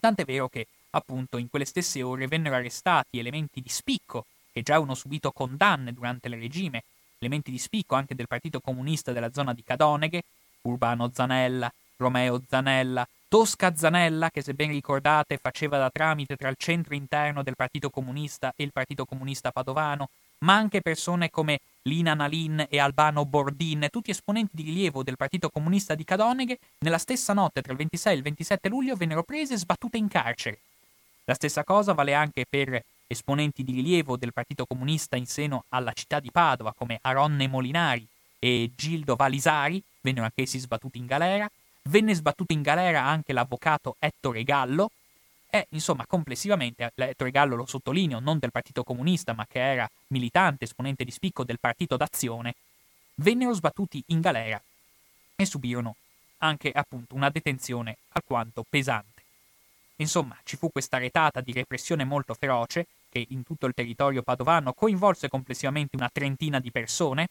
Tant'è vero che, appunto, in quelle stesse ore vennero arrestati elementi di spicco che già avevano subito condanne durante il regime, elementi di spicco anche del Partito Comunista della zona di Cadoneghe, Urbano Zanella, Romeo Zanella, Tosca Zanella, che se ben ricordate faceva da tramite tra il centro interno del Partito Comunista e il Partito Comunista Padovano, ma anche persone come Lina Nalin e Albano Bordin, tutti esponenti di rilievo del Partito Comunista di Cadoneghe, nella stessa notte tra il 26 e il 27 luglio vennero prese e sbattute in carcere. La stessa cosa vale anche per esponenti di rilievo del Partito Comunista in seno alla città di Padova come Aronne Molinari e Gildo Valisari, vennero anch'essi sbattuti in galera. Venne sbattuto in galera anche l'avvocato Ettore Gallo, e insomma complessivamente, Ettore Gallo lo sottolineo, non del Partito Comunista ma che era militante, esponente di spicco del Partito d'Azione, vennero sbattuti in galera e subirono anche appunto una detenzione alquanto pesante. Insomma, ci fu questa retata di repressione molto feroce che in tutto il territorio padovano coinvolse complessivamente una trentina di persone,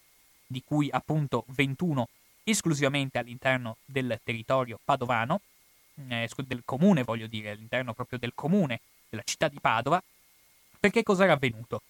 di cui appunto 21 esclusivamente all'interno del territorio padovano, eh, del comune voglio dire, all'interno proprio del comune della città di Padova, perché cosa era avvenuto?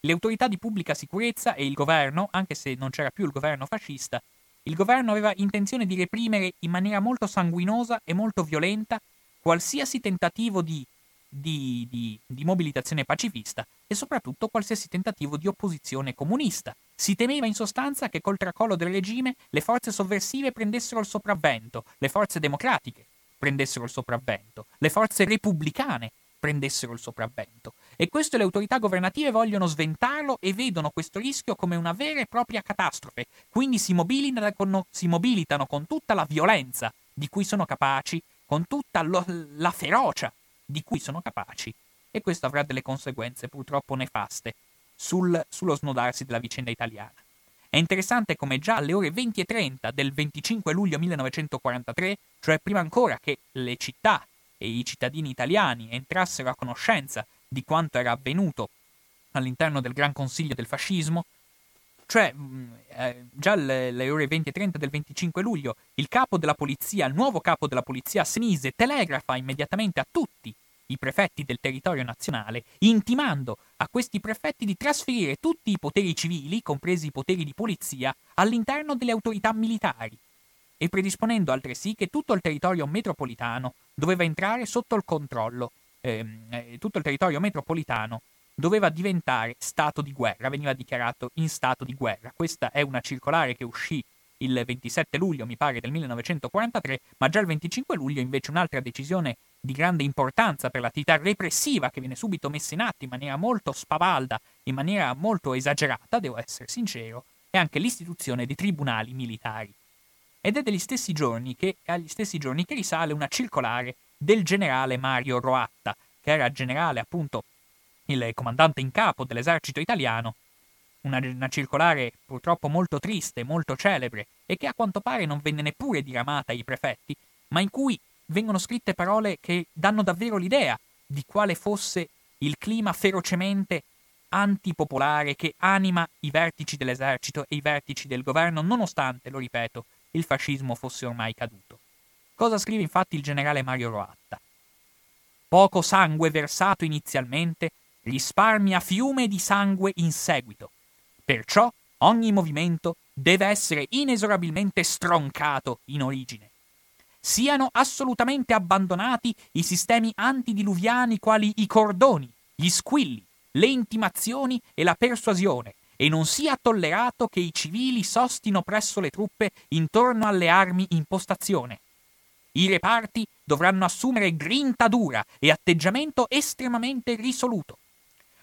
Le autorità di pubblica sicurezza e il governo, anche se non c'era più il governo fascista, il governo aveva intenzione di reprimere in maniera molto sanguinosa e molto violenta qualsiasi tentativo di, di, di, di, mobilitazione pacifista e soprattutto qualsiasi tentativo di opposizione comunista. Si temeva in sostanza che col tracollo del regime le forze sovversive prendessero il sopravvento, le forze democratiche prendessero il sopravvento, le forze repubblicane prendessero il sopravvento. E questo le autorità governative vogliono sventarlo e vedono questo rischio come una vera e propria catastrofe. Quindi si mobilitano con, si mobilitano con tutta la violenza di cui sono capaci, con tutta lo, la ferocia di cui sono capaci. E questo avrà delle conseguenze purtroppo nefaste sul, sullo snodarsi della vicenda italiana. È interessante come già alle ore 20.30 del 25 luglio 1943, cioè prima ancora che le città e i cittadini italiani entrassero a conoscenza di quanto era avvenuto all'interno del Gran Consiglio del fascismo, cioè mm, eh, già alle, alle ore 20 e 30 del 25 luglio il capo della polizia, il nuovo capo della polizia Senise telegrafa immediatamente a tutti i prefetti del territorio nazionale, intimando a questi prefetti di trasferire tutti i poteri civili, compresi i poteri di polizia, all'interno delle autorità militari, e predisponendo altresì che tutto il territorio metropolitano doveva entrare sotto il controllo, ehm, eh, tutto il territorio metropolitano doveva diventare stato di guerra, veniva dichiarato in stato di guerra. Questa è una circolare che uscì il 27 luglio, mi pare, del 1943, ma già il 25 luglio invece un'altra decisione di grande importanza per l'attività repressiva che viene subito messa in atto in maniera molto spavalda, in maniera molto esagerata, devo essere sincero, è anche l'istituzione di tribunali militari. Ed è degli stessi giorni che, agli stessi giorni che risale una circolare del generale Mario Roatta, che era generale appunto il comandante in capo dell'esercito italiano, una, una, circolare purtroppo molto triste, molto celebre e che a quanto pare non venne neppure diramata ai prefetti, ma in cui vengono scritte parole che danno davvero l'idea di quale fosse il clima ferocemente antipopolare che anima i vertici dell'esercito e i vertici del governo, nonostante, lo ripeto, il fascismo fosse ormai caduto. Cosa scrive infatti il generale Mario Roatta? Poco sangue versato inizialmente risparmia fiume di sangue in seguito. Perciò ogni movimento deve essere inesorabilmente stroncato in origine. Siano assolutamente abbandonati i sistemi antidiluviani quali i cordoni, gli squilli, le intimazioni e la persuasione, e non sia tollerato che i civili sostino presso le truppe intorno alle armi in postazione. I reparti dovranno assumere grinta dura e atteggiamento estremamente risoluto.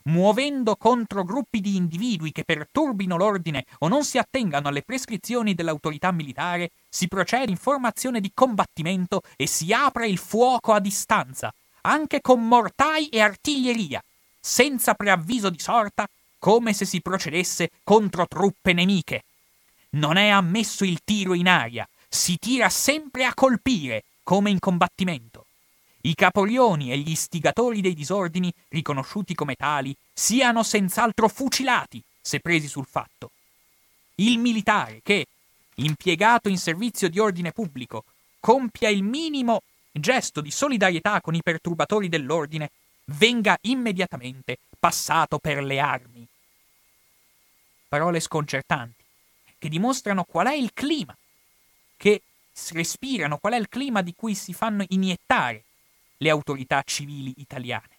Muovendo contro gruppi di individui che perturbino l'ordine o non si attengano alle prescrizioni dell'autorità militare, si procede in formazione di combattimento e si apre il fuoco a distanza, anche con mortai e artiglieria, senza preavviso di sorta come se si procedesse contro truppe nemiche. Non è ammesso il tiro in aria, si tira sempre a colpire, come in combattimento. I caporioni e gli istigatori dei disordini, riconosciuti come tali, siano senz'altro fucilati, se presi sul fatto. Il militare che, impiegato in servizio di ordine pubblico, compia il minimo gesto di solidarietà con i perturbatori dell'ordine, venga immediatamente passato per le armi parole sconcertanti, che dimostrano qual è il clima che respirano, qual è il clima di cui si fanno iniettare le autorità civili italiane.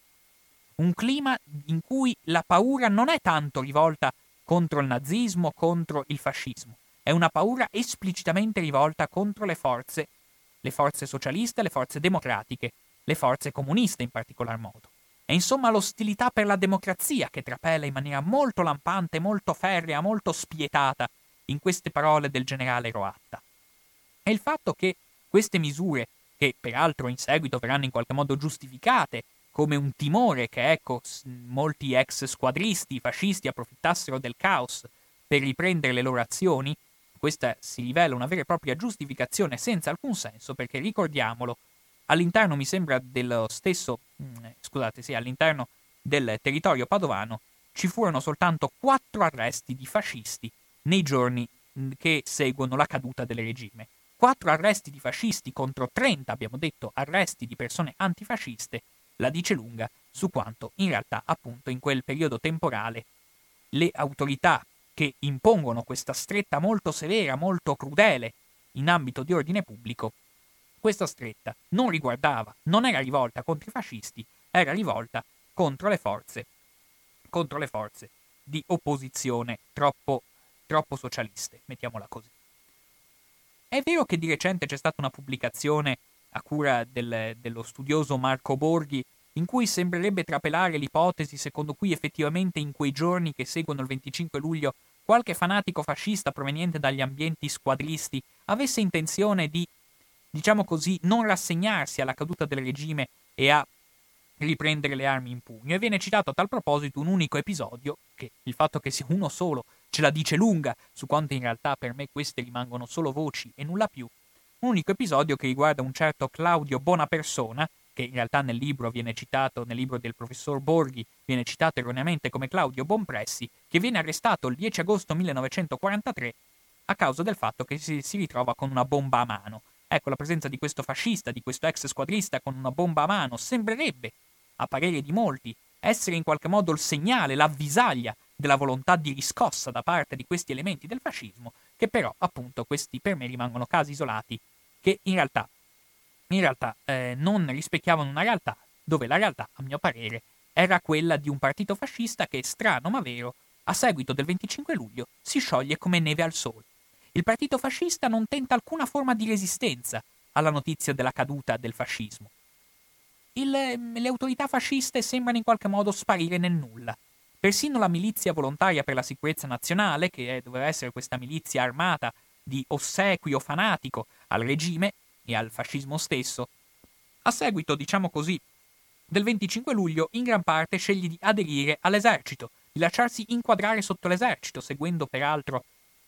Un clima in cui la paura non è tanto rivolta contro il nazismo, contro il fascismo, è una paura esplicitamente rivolta contro le forze, le forze socialiste, le forze democratiche, le forze comuniste in particolar modo. È insomma l'ostilità per la democrazia che trapela in maniera molto lampante, molto ferrea, molto spietata in queste parole del generale Roatta. È il fatto che queste misure, che peraltro in seguito verranno in qualche modo giustificate come un timore che ecco molti ex squadristi fascisti approfittassero del caos per riprendere le loro azioni, questa si rivela una vera e propria giustificazione senza alcun senso perché ricordiamolo, all'interno mi sembra dello stesso, mm, scusate, sì, all'interno del territorio padovano ci furono soltanto quattro arresti di fascisti nei giorni mm, che seguono la caduta del regime. Quattro arresti di fascisti contro 30, abbiamo detto, arresti di persone antifasciste, la dice lunga su quanto in realtà appunto in quel periodo temporale le autorità che impongono questa stretta molto severa, molto crudele in ambito di ordine pubblico, questa stretta non riguardava, non era rivolta contro i fascisti, era rivolta contro le forze, contro le forze di opposizione troppo, troppo socialiste, mettiamola così. È vero che di recente c'è stata una pubblicazione a cura del, dello studioso Marco Borghi in cui sembrerebbe trapelare l'ipotesi secondo cui effettivamente in quei giorni che seguono il 25 luglio qualche fanatico fascista proveniente dagli ambienti squadristi avesse intenzione di, diciamo così, non rassegnarsi alla caduta del regime e a riprendere le armi in pugno. E viene citato a tal proposito un unico episodio, che il fatto che sia uno solo ce la dice lunga su quanto in realtà per me queste rimangono solo voci e nulla più, un unico episodio che riguarda un certo Claudio Bonapersona, che in realtà nel libro viene citato, nel libro del professor Borghi, viene citato erroneamente come Claudio Bonpressi, che viene arrestato il 10 agosto 1943 a causa del fatto che si, si ritrova con una bomba a mano. Ecco, la presenza di questo fascista, di questo ex squadrista con una bomba a mano, sembrerebbe, a parere di molti, essere in qualche modo il segnale, l'avvisaglia della volontà di riscossa da parte di questi elementi del fascismo, che però, appunto, questi per me rimangono casi isolati, che in realtà in realtà eh, non rispecchiavano una realtà dove la realtà, a mio parere, era quella di un partito fascista che, strano ma vero, a seguito del 25 luglio si scioglie come neve al sole. Il partito fascista non tenta alcuna forma di resistenza alla notizia della caduta del fascismo. Il, ehm, le autorità fasciste sembrano in qualche modo sparire nel nulla. Persino la milizia volontaria per la sicurezza nazionale, che doveva essere questa milizia armata di ossequio fanatico al regime, e al fascismo stesso, a seguito, diciamo così, del 25 luglio in gran parte sceglie di aderire all'esercito, di lasciarsi inquadrare sotto l'esercito, seguendo peraltro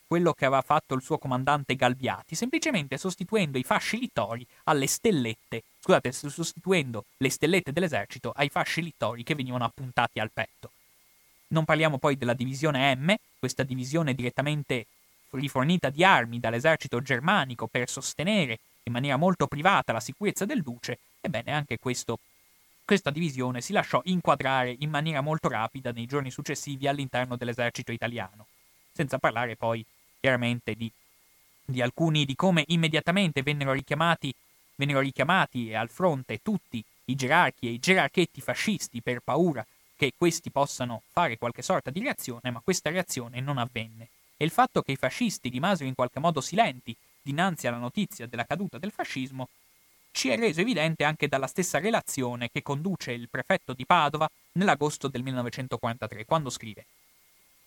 quello che aveva fatto il suo comandante Galbiati, semplicemente sostituendo i fasci littori alle stellette, scusate, sostituendo le stellette dell'esercito ai fasci littori che venivano appuntati al petto. Non parliamo poi della divisione M, questa divisione direttamente rifornita di armi dall'esercito germanico per sostenere in maniera molto privata la sicurezza del duce, ebbene anche questo, questa divisione si lasciò inquadrare in maniera molto rapida nei giorni successivi all'interno dell'esercito italiano, senza parlare poi chiaramente di, di alcuni di come immediatamente vennero richiamati, vennero richiamati al fronte tutti i gerarchi e i gerarchetti fascisti per paura che questi possano fare qualche sorta di reazione, ma questa reazione non avvenne. E il fatto che i fascisti rimasero in qualche modo silenti dinanzi alla notizia della caduta del fascismo, ci è reso evidente anche dalla stessa relazione che conduce il prefetto di Padova nell'agosto del 1943, quando scrive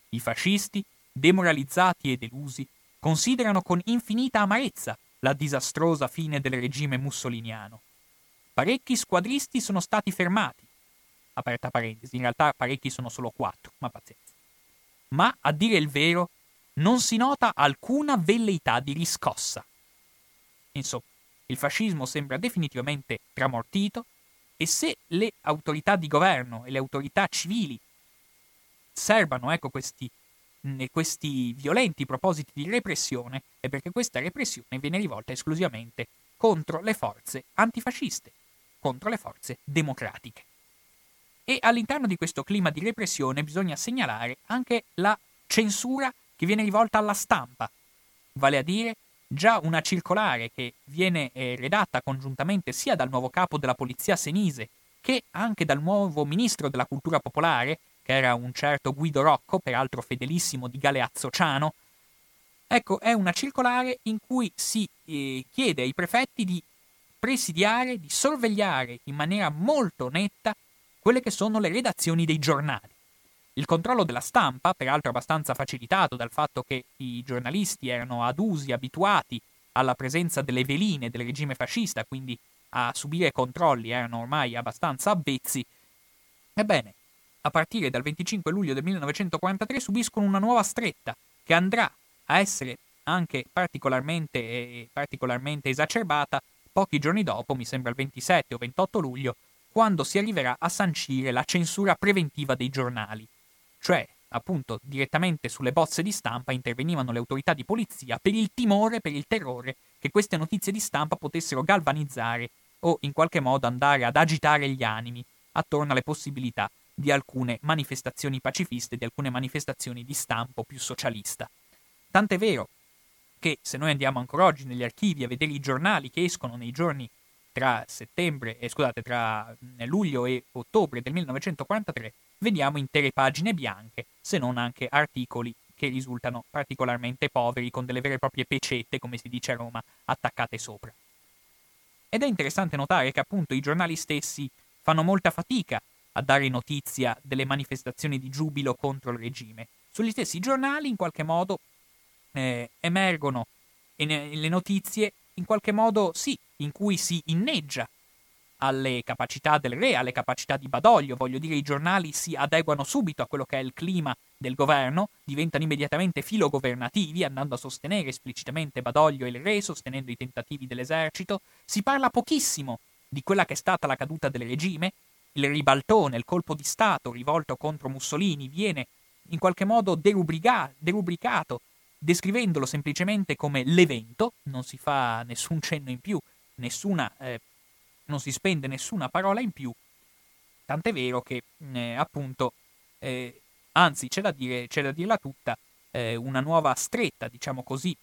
I fascisti, demoralizzati e delusi, considerano con infinita amarezza la disastrosa fine del regime mussoliniano. Parecchi squadristi sono stati fermati. Aperta parentesi, in realtà parecchi sono solo quattro, ma pazienza. Ma, a dire il vero, non si nota alcuna velleità di riscossa. Insomma, il fascismo sembra definitivamente tramortito e se le autorità di governo e le autorità civili serbano ecco, questi, questi violenti propositi di repressione è perché questa repressione viene rivolta esclusivamente contro le forze antifasciste, contro le forze democratiche. E all'interno di questo clima di repressione bisogna segnalare anche la censura che viene rivolta alla stampa, vale a dire già una circolare che viene eh, redatta congiuntamente sia dal nuovo capo della polizia senise che anche dal nuovo ministro della cultura popolare, che era un certo Guido Rocco, peraltro fedelissimo di Galeazzo Ciano. Ecco, è una circolare in cui si eh, chiede ai prefetti di presidiare, di sorvegliare in maniera molto netta quelle che sono le redazioni dei giornali. Il controllo della stampa, peraltro abbastanza facilitato dal fatto che i giornalisti erano adusi, abituati alla presenza delle veline del regime fascista, quindi a subire controlli, erano ormai abbastanza avvezzi. Ebbene, a partire dal 25 luglio del 1943 subiscono una nuova stretta che andrà a essere anche particolarmente, eh, particolarmente esacerbata pochi giorni dopo, mi sembra il 27 o 28 luglio, quando si arriverà a sancire la censura preventiva dei giornali, cioè appunto direttamente sulle bozze di stampa intervenivano le autorità di polizia per il timore, per il terrore che queste notizie di stampa potessero galvanizzare o in qualche modo andare ad agitare gli animi attorno alle possibilità di alcune manifestazioni pacifiste, di alcune manifestazioni di stampo più socialista. Tant'è vero che se noi andiamo ancora oggi negli archivi a vedere i giornali che escono nei giorni tra eh, scusate, tra luglio e ottobre del 1943, vediamo intere pagine bianche, se non anche articoli che risultano particolarmente poveri, con delle vere e proprie pecette, come si dice a Roma, attaccate sopra. Ed è interessante notare che appunto i giornali stessi fanno molta fatica a dare notizia delle manifestazioni di giubilo contro il regime. Sugli stessi giornali, in qualche modo, eh, emergono le notizie, in qualche modo sì, in cui si inneggia alle capacità del re, alle capacità di Badoglio, voglio dire i giornali si adeguano subito a quello che è il clima del governo, diventano immediatamente filogovernativi, andando a sostenere esplicitamente Badoglio e il re, sostenendo i tentativi dell'esercito, si parla pochissimo di quella che è stata la caduta del regime, il ribaltone, il colpo di Stato rivolto contro Mussolini viene in qualche modo derubrica- derubricato, descrivendolo semplicemente come l'evento, non si fa nessun cenno in più, nessuna eh, non si spende nessuna parola in più, tant'è vero che eh, appunto, eh, anzi c'è da, dire, c'è da dirla tutta, eh, una nuova stretta, diciamo così,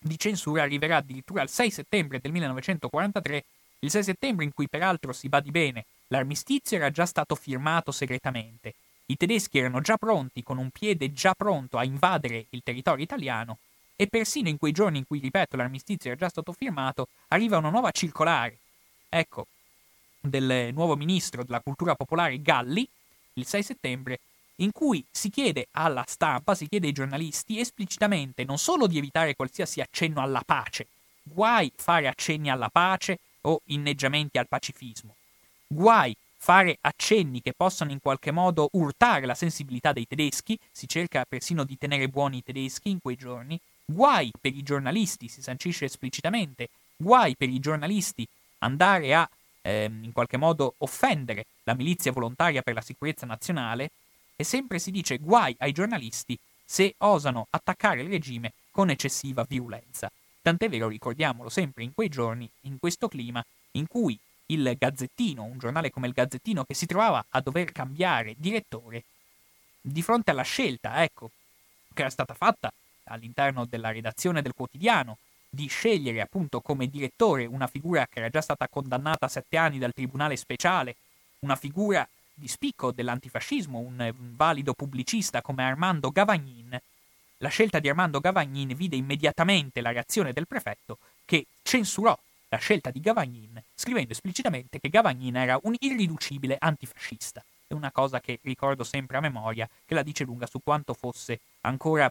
di censura arriverà addirittura il 6 settembre del 1943, il 6 settembre in cui peraltro si badi bene, l'armistizio era già stato firmato segretamente, i tedeschi erano già pronti, con un piede già pronto a invadere il territorio italiano, e persino in quei giorni in cui, ripeto, l'armistizio era già stato firmato, arriva una nuova circolare ecco, del nuovo ministro della cultura popolare Galli, il 6 settembre, in cui si chiede alla stampa, si chiede ai giornalisti esplicitamente non solo di evitare qualsiasi accenno alla pace, guai fare accenni alla pace o inneggiamenti al pacifismo, guai fare accenni che possano in qualche modo urtare la sensibilità dei tedeschi, si cerca persino di tenere buoni i tedeschi in quei giorni, guai per i giornalisti, si sancisce esplicitamente, guai per i giornalisti andare a ehm, in qualche modo offendere la milizia volontaria per la sicurezza nazionale. E sempre si dice guai ai giornalisti se osano attaccare il regime con eccessiva virulenza. Tant'è vero, ricordiamolo sempre in quei giorni, in questo clima, in cui il Gazzettino, un giornale come il Gazzettino che si trovava a dover cambiare direttore, di fronte alla scelta, ecco, che era stata fatta all'interno della redazione del quotidiano di scegliere appunto come direttore una figura che era già stata condannata a sette anni dal Tribunale Speciale, una figura di spicco dell'antifascismo, un valido pubblicista come Armando Gavagnin, la scelta di Armando Gavagnin vide immediatamente la reazione del prefetto che censurò la scelta di Gavagnin, scrivendo esplicitamente che Gavagnin era un irriducibile antifascista. È una cosa che ricordo sempre a memoria, che la dice lunga su quanto fosse ancora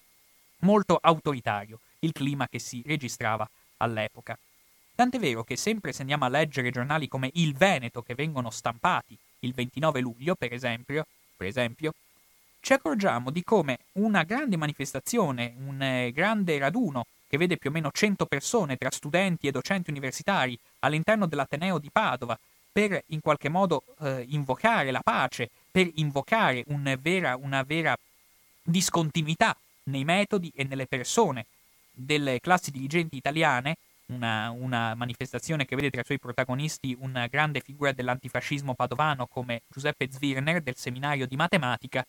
molto autoritario il clima che si registrava all'epoca. Tant'è vero che sempre se andiamo a leggere giornali come Il Veneto che vengono stampati il 29 luglio, per esempio, per esempio ci accorgiamo di come una grande manifestazione, un eh, grande raduno che vede più o meno 100 persone tra studenti e docenti universitari all'interno dell'Ateneo di Padova per in qualche modo eh, invocare la pace, per invocare un vera, una vera discontinuità nei metodi e nelle persone delle classi dirigenti italiane, una, una, manifestazione che vede tra i suoi protagonisti una grande figura dell'antifascismo padovano come Giuseppe Zwirner del seminario di matematica,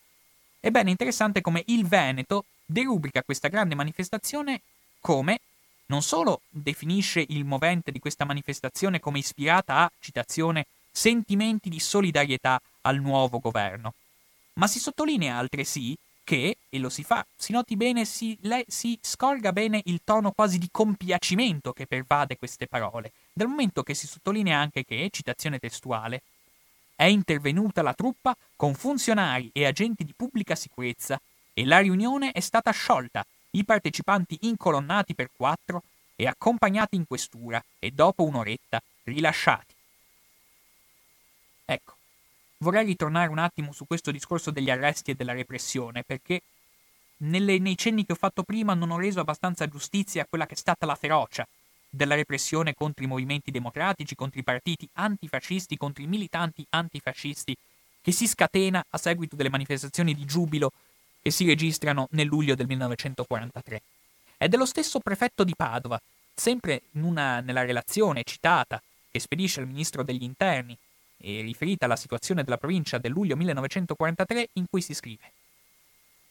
ebbene interessante come il Veneto derubrica questa grande manifestazione come non solo definisce il movente di questa manifestazione come ispirata a, citazione, sentimenti di solidarietà al nuovo governo, ma si sottolinea altresì che, e lo si fa, si noti bene, si, le, si scorga bene il tono quasi di compiacimento che pervade queste parole, dal momento che si sottolinea anche che, citazione testuale, è intervenuta la truppa con funzionari e agenti di pubblica sicurezza e la riunione è stata sciolta, i partecipanti incolonnati per quattro e accompagnati in questura e dopo un'oretta rilasciati. Ecco, vorrei ritornare un attimo su questo discorso degli arresti e della repressione, perché nelle, nei cenni che ho fatto prima non ho reso abbastanza giustizia a quella che è stata la ferocia della repressione contro i movimenti democratici, contro i partiti antifascisti, contro i militanti antifascisti, che si scatena a seguito delle manifestazioni di giubilo che si registrano nel luglio del 1943. È dello stesso prefetto di Padova, sempre una, nella relazione citata che spedisce al ministro degli interni e riferita alla situazione della provincia del luglio 1943, in cui si scrive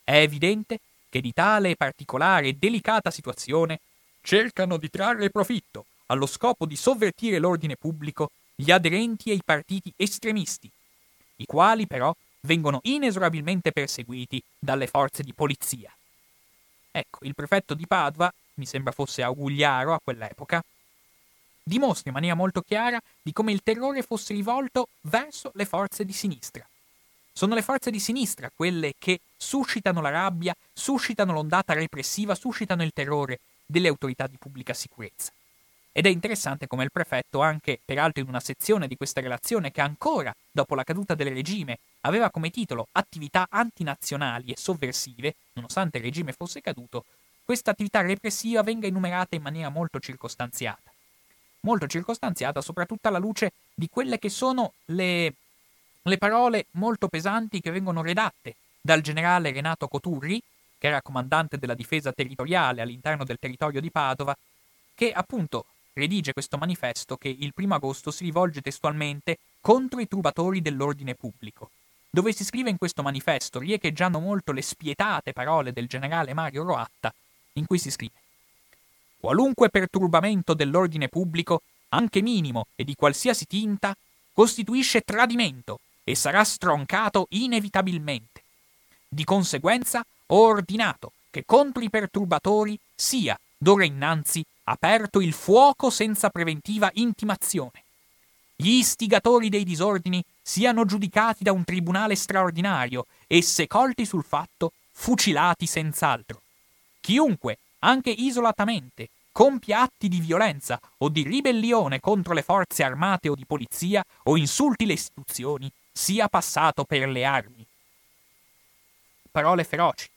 È evidente che di tale particolare e delicata situazione cercano di trarre profitto allo scopo di sovvertire l'ordine pubblico gli aderenti ai partiti estremisti, i quali però vengono inesorabilmente perseguiti dalle forze di polizia. Ecco, il prefetto di Padova, mi sembra fosse Augugliaro a quell'epoca, dimostra in maniera molto chiara di come il terrore fosse rivolto verso le forze di sinistra. Sono le forze di sinistra quelle che suscitano la rabbia, suscitano l'ondata repressiva, suscitano il terrore delle autorità di pubblica sicurezza. Ed è interessante come il prefetto, anche peraltro in una sezione di questa relazione che ancora, dopo la caduta del regime, aveva come titolo attività antinazionali e sovversive, nonostante il regime fosse caduto, questa attività repressiva venga enumerata in maniera molto circostanziata. Molto circostanziata soprattutto alla luce di quelle che sono le, le parole molto pesanti che vengono redatte dal generale Renato Coturri, che era comandante della difesa territoriale all'interno del territorio di Padova, che appunto redige questo manifesto che il primo agosto si rivolge testualmente contro i turbatori dell'ordine pubblico, dove si scrive in questo manifesto, riecheggiando molto le spietate parole del generale Mario Roatta, in cui si scrive Qualunque perturbamento dell'ordine pubblico, anche minimo e di qualsiasi tinta, costituisce tradimento e sarà stroncato inevitabilmente. Di conseguenza ho ordinato che contro i perturbatori sia, d'ora innanzi, aperto il fuoco senza preventiva intimazione. Gli istigatori dei disordini siano giudicati da un tribunale straordinario e, se colti sul fatto, fucilati senz'altro. Chiunque, anche isolatamente, compia atti di violenza o di ribellione contro le forze armate o di polizia o insulti le istituzioni, sia passato per le armi. Parole feroci,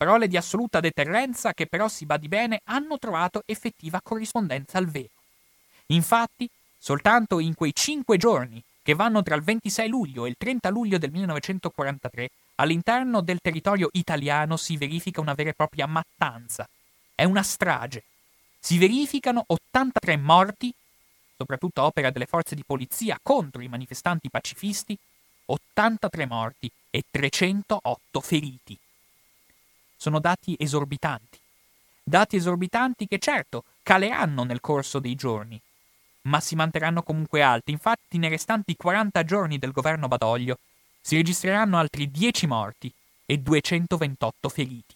Parole di assoluta deterrenza che però si badi bene hanno trovato effettiva corrispondenza al vero. Infatti, soltanto in quei cinque giorni che vanno tra il 26 luglio e il 30 luglio del 1943, all'interno del territorio italiano si verifica una vera e propria mattanza. È una strage. Si verificano 83 morti, soprattutto opera delle forze di polizia contro i manifestanti pacifisti, 83 morti e 308 feriti sono dati esorbitanti. Dati esorbitanti che certo caleranno nel corso dei giorni, ma si manterranno comunque alti. Infatti, nei restanti 40 giorni del governo Badoglio si registreranno altri 10 morti e 228 feriti.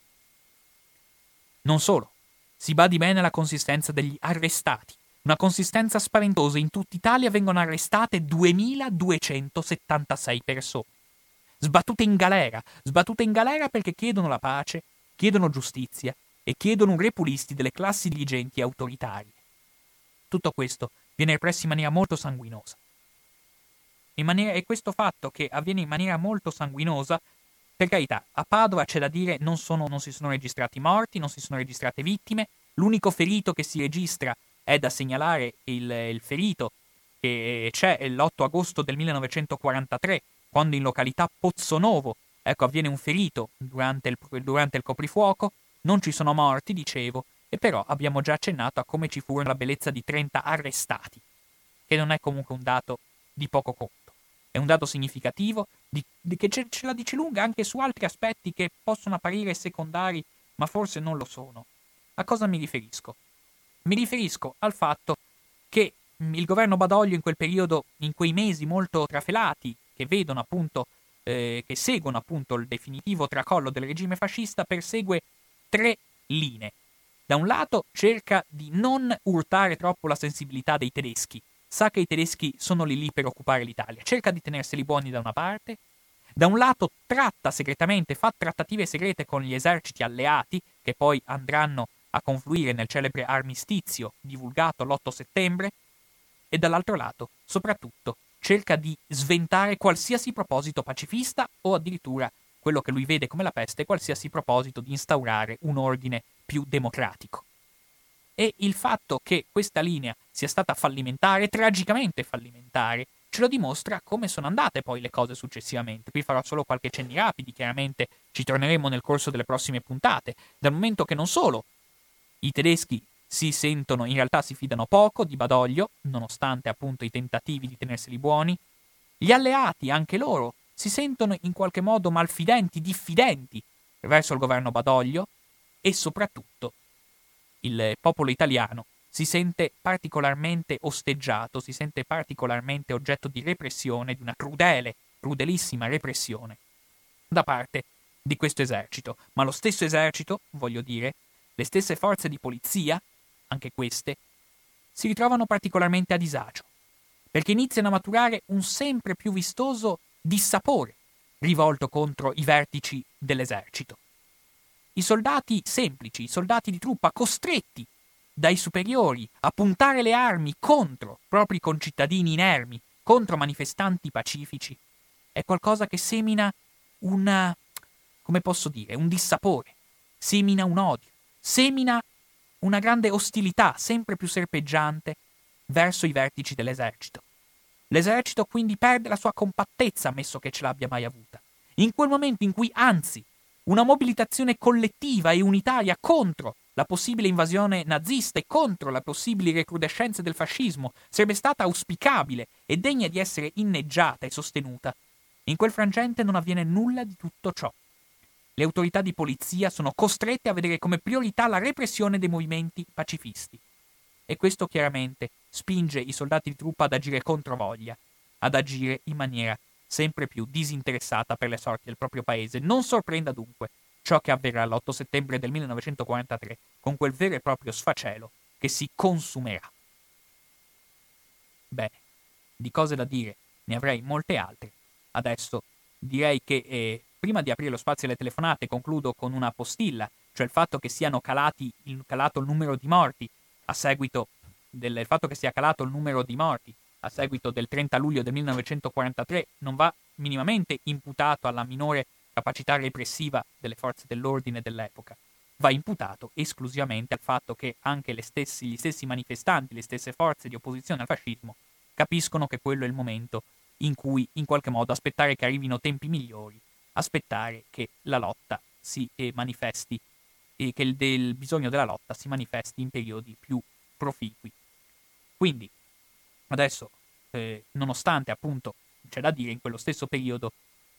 Non solo, si badi bene alla consistenza degli arrestati. Una consistenza spaventosa. In tutta Italia vengono arrestate 2276 persone. Sbattute in galera, sbattute in galera perché chiedono la pace chiedono giustizia e chiedono un repulisti delle classi dirigenti autoritarie. Tutto questo viene represso in maniera molto sanguinosa. In maniera, e questo fatto che avviene in maniera molto sanguinosa, per carità, a Padova c'è da dire non, sono, non si sono registrati morti, non si sono registrate vittime, l'unico ferito che si registra è da segnalare il, il ferito che c'è l'8 agosto del 1943, quando in località Pozzonovo Ecco, avviene un ferito durante il, durante il coprifuoco, non ci sono morti, dicevo, e però abbiamo già accennato a come ci furono la bellezza di 30 arrestati, che non è comunque un dato di poco conto. È un dato significativo di, di, che ce, ce la dice lunga anche su altri aspetti che possono apparire secondari, ma forse non lo sono. A cosa mi riferisco? Mi riferisco al fatto che il governo Badoglio in quel periodo, in quei mesi molto trafelati, che vedono appunto eh, che seguono appunto il definitivo tracollo del regime fascista, persegue tre linee. Da un lato cerca di non urtare troppo la sensibilità dei tedeschi, sa che i tedeschi sono lì lì per occupare l'Italia, cerca di tenerseli buoni da una parte, da un lato tratta segretamente, fa trattative segrete con gli eserciti alleati, che poi andranno a confluire nel celebre armistizio divulgato l'8 settembre, e dall'altro lato, soprattutto, cerca di sventare qualsiasi proposito pacifista o addirittura quello che lui vede come la peste, qualsiasi proposito di instaurare un ordine più democratico. E il fatto che questa linea sia stata fallimentare, tragicamente fallimentare, ce lo dimostra come sono andate poi le cose successivamente. Qui farò solo qualche cenni rapidi, chiaramente ci torneremo nel corso delle prossime puntate, dal momento che non solo i tedeschi si sentono, in realtà si fidano poco di Badoglio, nonostante appunto i tentativi di tenerseli buoni, gli alleati, anche loro, si sentono in qualche modo malfidenti, diffidenti verso il governo Badoglio e soprattutto il popolo italiano si sente particolarmente osteggiato, si sente particolarmente oggetto di repressione, di una crudele, crudelissima repressione da parte di questo esercito. Ma lo stesso esercito, voglio dire, le stesse forze di polizia, anche queste, si ritrovano particolarmente a disagio, perché iniziano a maturare un sempre più vistoso dissapore rivolto contro i vertici dell'esercito. I soldati semplici, i soldati di truppa costretti dai superiori a puntare le armi contro propri concittadini inermi, contro manifestanti pacifici, è qualcosa che semina una, come posso dire, un dissapore, semina un odio, semina una grande ostilità sempre più serpeggiante verso i vertici dell'esercito. L'esercito quindi perde la sua compattezza, ammesso che ce l'abbia mai avuta. In quel momento in cui, anzi, una mobilitazione collettiva e unitaria contro la possibile invasione nazista e contro le possibili recrudescenze del fascismo sarebbe stata auspicabile e degna di essere inneggiata e sostenuta, in quel frangente non avviene nulla di tutto ciò. Le autorità di polizia sono costrette a vedere come priorità la repressione dei movimenti pacifisti. E questo chiaramente spinge i soldati di truppa ad agire contro voglia, ad agire in maniera sempre più disinteressata per le sorti del proprio paese. Non sorprenda dunque ciò che avverrà l'8 settembre del 1943 con quel vero e proprio sfacelo che si consumerà. Bene, di cose da dire ne avrei molte altre. Adesso direi che eh, prima di aprire lo spazio alle telefonate concludo con una postilla, cioè il fatto che siano calati, il, calato il numero di morti a seguito del fatto che sia calato il numero di morti a seguito del 30 luglio del 1943 non va minimamente imputato alla minore capacità repressiva delle forze dell'ordine dell'epoca, va imputato esclusivamente al fatto che anche stessi, gli stessi manifestanti, le stesse forze di opposizione al fascismo capiscono che quello è il momento in cui in qualche modo aspettare che arrivino tempi migliori, aspettare che la lotta si eh, manifesti e che il, del bisogno della lotta si manifesti in periodi più proficui. Quindi, adesso, eh, nonostante appunto c'è da dire in quello stesso periodo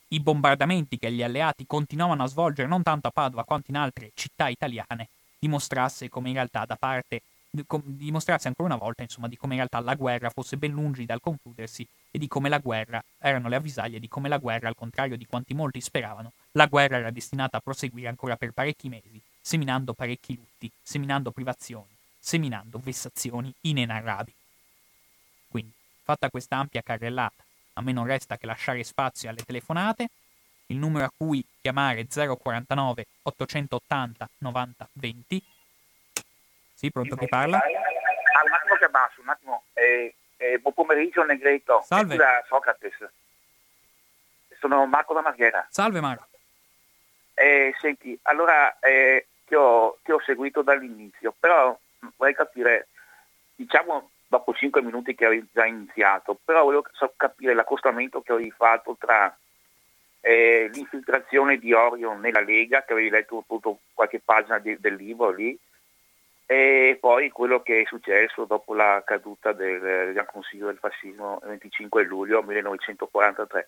i bombardamenti che gli alleati continuavano a svolgere non tanto a Padova quanto in altre città italiane, dimostrasse come in realtà da parte dimostrasse ancora una volta insomma di come in realtà la guerra fosse ben lungi dal concludersi e di come la guerra erano le avvisaglie di come la guerra al contrario di quanti molti speravano la guerra era destinata a proseguire ancora per parecchi mesi seminando parecchi lutti seminando privazioni seminando vessazioni inenarrabili quindi, fatta questa ampia carrellata, a me non resta che lasciare spazio alle telefonate. Il numero a cui chiamare è 049 880 90 20. Sì, pronto chi parla? Ah, un attimo che basso, un attimo. Eh, eh, buon pomeriggio Negretto. Salve. Da Socrates. Sono Marco da Marghera. Salve Marco. Eh, senti, allora eh, ti ho, ti ho seguito dall'inizio, però vorrei capire, diciamo, dopo 5 minuti che avevi già iniziato, però volevo capire l'accostamento che avevi fatto tra eh, l'infiltrazione di Orion nella Lega, che avevi letto appunto qualche pagina di, del libro lì, e poi quello che è successo dopo la caduta del, del Consiglio del Fascismo il 25 luglio 1943.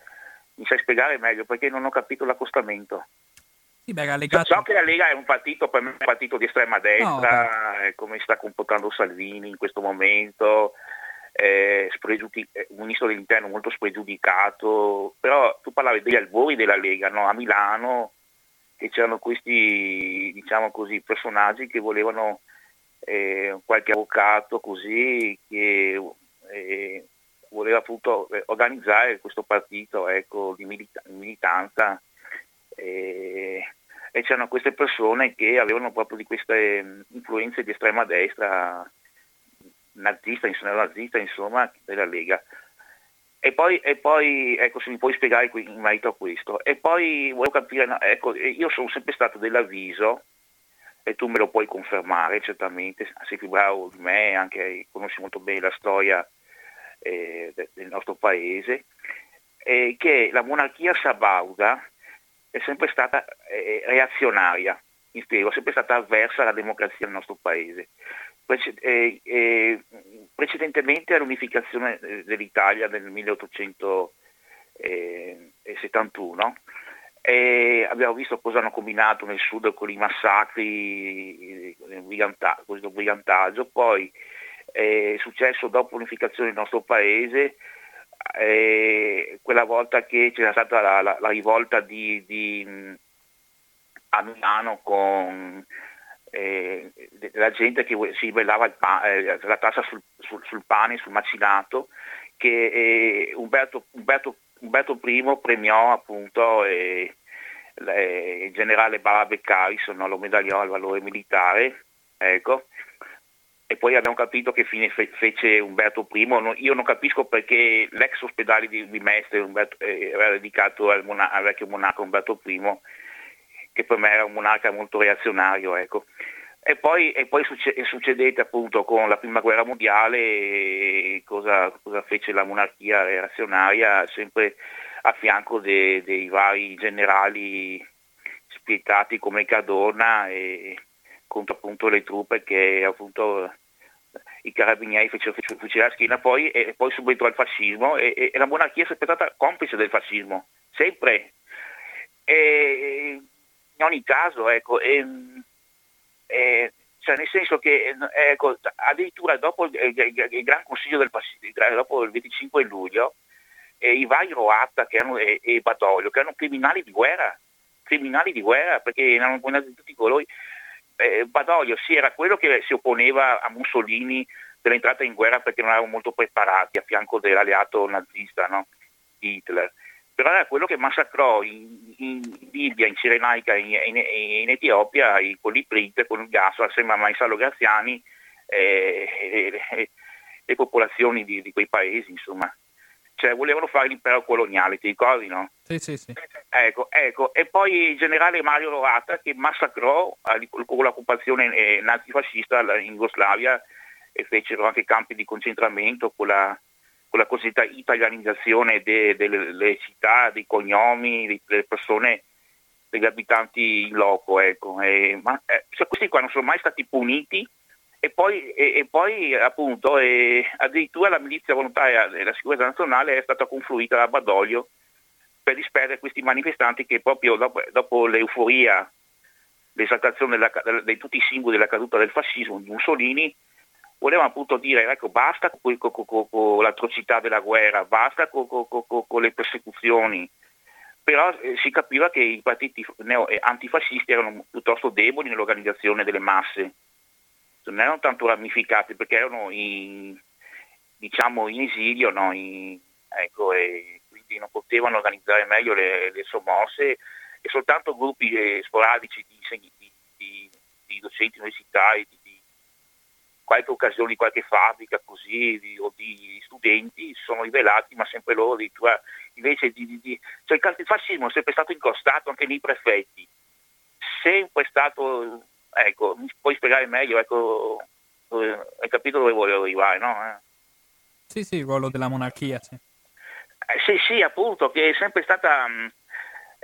Mi sai spiegare meglio perché non ho capito l'accostamento. Sì, beh, legato... So che la Lega è un partito, per me un partito di estrema destra, no, come sta comportando Salvini in questo momento, eh, un ministro dell'interno molto spregiudicato, però tu parlavi degli albori della Lega, no? a Milano, che c'erano questi diciamo così, personaggi che volevano eh, qualche avvocato così che eh, voleva appunto eh, organizzare questo partito ecco, di milita- militanza. Eh, e c'erano queste persone che avevano proprio di queste influenze di estrema destra nazista, nazista, insomma, della Lega. E poi, e poi, ecco, se mi puoi spiegare in merito a questo. E poi volevo capire, no, ecco, io sono sempre stato dell'avviso, e tu me lo puoi confermare certamente, sei più bravo di me, anche conosci molto bene la storia eh, del nostro paese, eh, che la monarchia sabauda è sempre stata eh, reazionaria, mi spiego, è sempre stata avversa alla democrazia del nostro paese. Eh, eh, precedentemente all'unificazione eh, dell'Italia nel 1871 e abbiamo visto cosa hanno combinato nel sud con i massacri, il brigantaggio, poi è successo dopo l'unificazione del nostro paese, eh, quella volta che c'era stata la, la, la rivolta di, di, a Milano con eh, la gente che si ribellava eh, la tassa sul, sul, sul, pane, sul macinato, che eh, Umberto, Umberto, Umberto, I premiò appunto eh, il generale Bala Beccaris, no, lo medagliò al valore militare, ecco. E poi abbiamo capito che fine fe- fece Umberto I. No, io non capisco perché l'ex ospedale di, di Mestre Umberto, eh, era dedicato al, mona- al vecchio monarca Umberto I che per me era un monarca molto reazionario. Ecco. E poi, e poi succe- succedette appunto con la prima guerra mondiale, cosa, cosa fece la monarchia reazionaria, sempre a fianco de- dei vari generali spietati come Cadorna e contro appunto le truppe che appunto i carabinieri fecero fucilare la schiena poi, e poi subentrò il fascismo e, e, la monarchia è stata complice del fascismo, sempre. E, in ogni caso, ecco, e, e, cioè nel senso che ecco, addirittura dopo il, il, il, Gran Consiglio del Pacifico, dopo il 25 luglio, eh, i vari Roatta erano, e, e Badoglio, che erano criminali di guerra, criminali di guerra, perché erano di tutti colori. Eh, Badoglio sì, era quello che si opponeva a Mussolini dell'entrata in guerra perché non erano molto preparati a fianco dell'alleato nazista, no? Hitler però era quello che massacrò in, in Libia, in Cirenaica e in, in, in, Etiopia i, con l'Iprit, con il gas, assieme a Maisalo Graziani eh, e, e, le popolazioni di, di, quei paesi, insomma. Cioè volevano fare l'impero coloniale, ti ricordi, no? Sì, sì, sì. Ecco, ecco. E poi il generale Mario Lorata che massacrò con l'occupazione eh, nazifascista in Jugoslavia e fecero anche campi di concentramento con la con la cosiddetta italianizzazione de, delle città, dei cognomi, delle persone, degli abitanti in loco. Ecco. E, ma eh, cioè questi qua non sono mai stati puniti e poi, e, e poi appunto e addirittura la milizia volontaria della sicurezza nazionale è stata confluita a Badoglio per disperdere questi manifestanti che proprio dopo, dopo l'euforia, l'esaltazione di tutti i simboli della caduta del fascismo di Mussolini, volevano appunto dire ecco basta con, con, con, con l'atrocità della guerra, basta con, le persecuzioni, però eh, si capiva che i partiti neo- eh, antifascisti erano piuttosto deboli nell'organizzazione delle masse, non erano tanto ramificati perché erano in, diciamo, in esilio, no? in, ecco, quindi non potevano organizzare meglio le, le sommosse. E soltanto gruppi eh, sporadici di, di, di, di docenti universitari, di qualche occasione di qualche fabbrica così di, o di studenti si sono rivelati, ma sempre loro addirittura invece di, di, di cioè il fascismo è sempre stato incostato anche nei prefetti, sempre stato, ecco, mi puoi spiegare meglio, ecco, hai capito dove voglio arrivare, no? Eh? Sì, sì, il ruolo della monarchia, sì. Eh, sì, sì, appunto, che è sempre stata... Mh,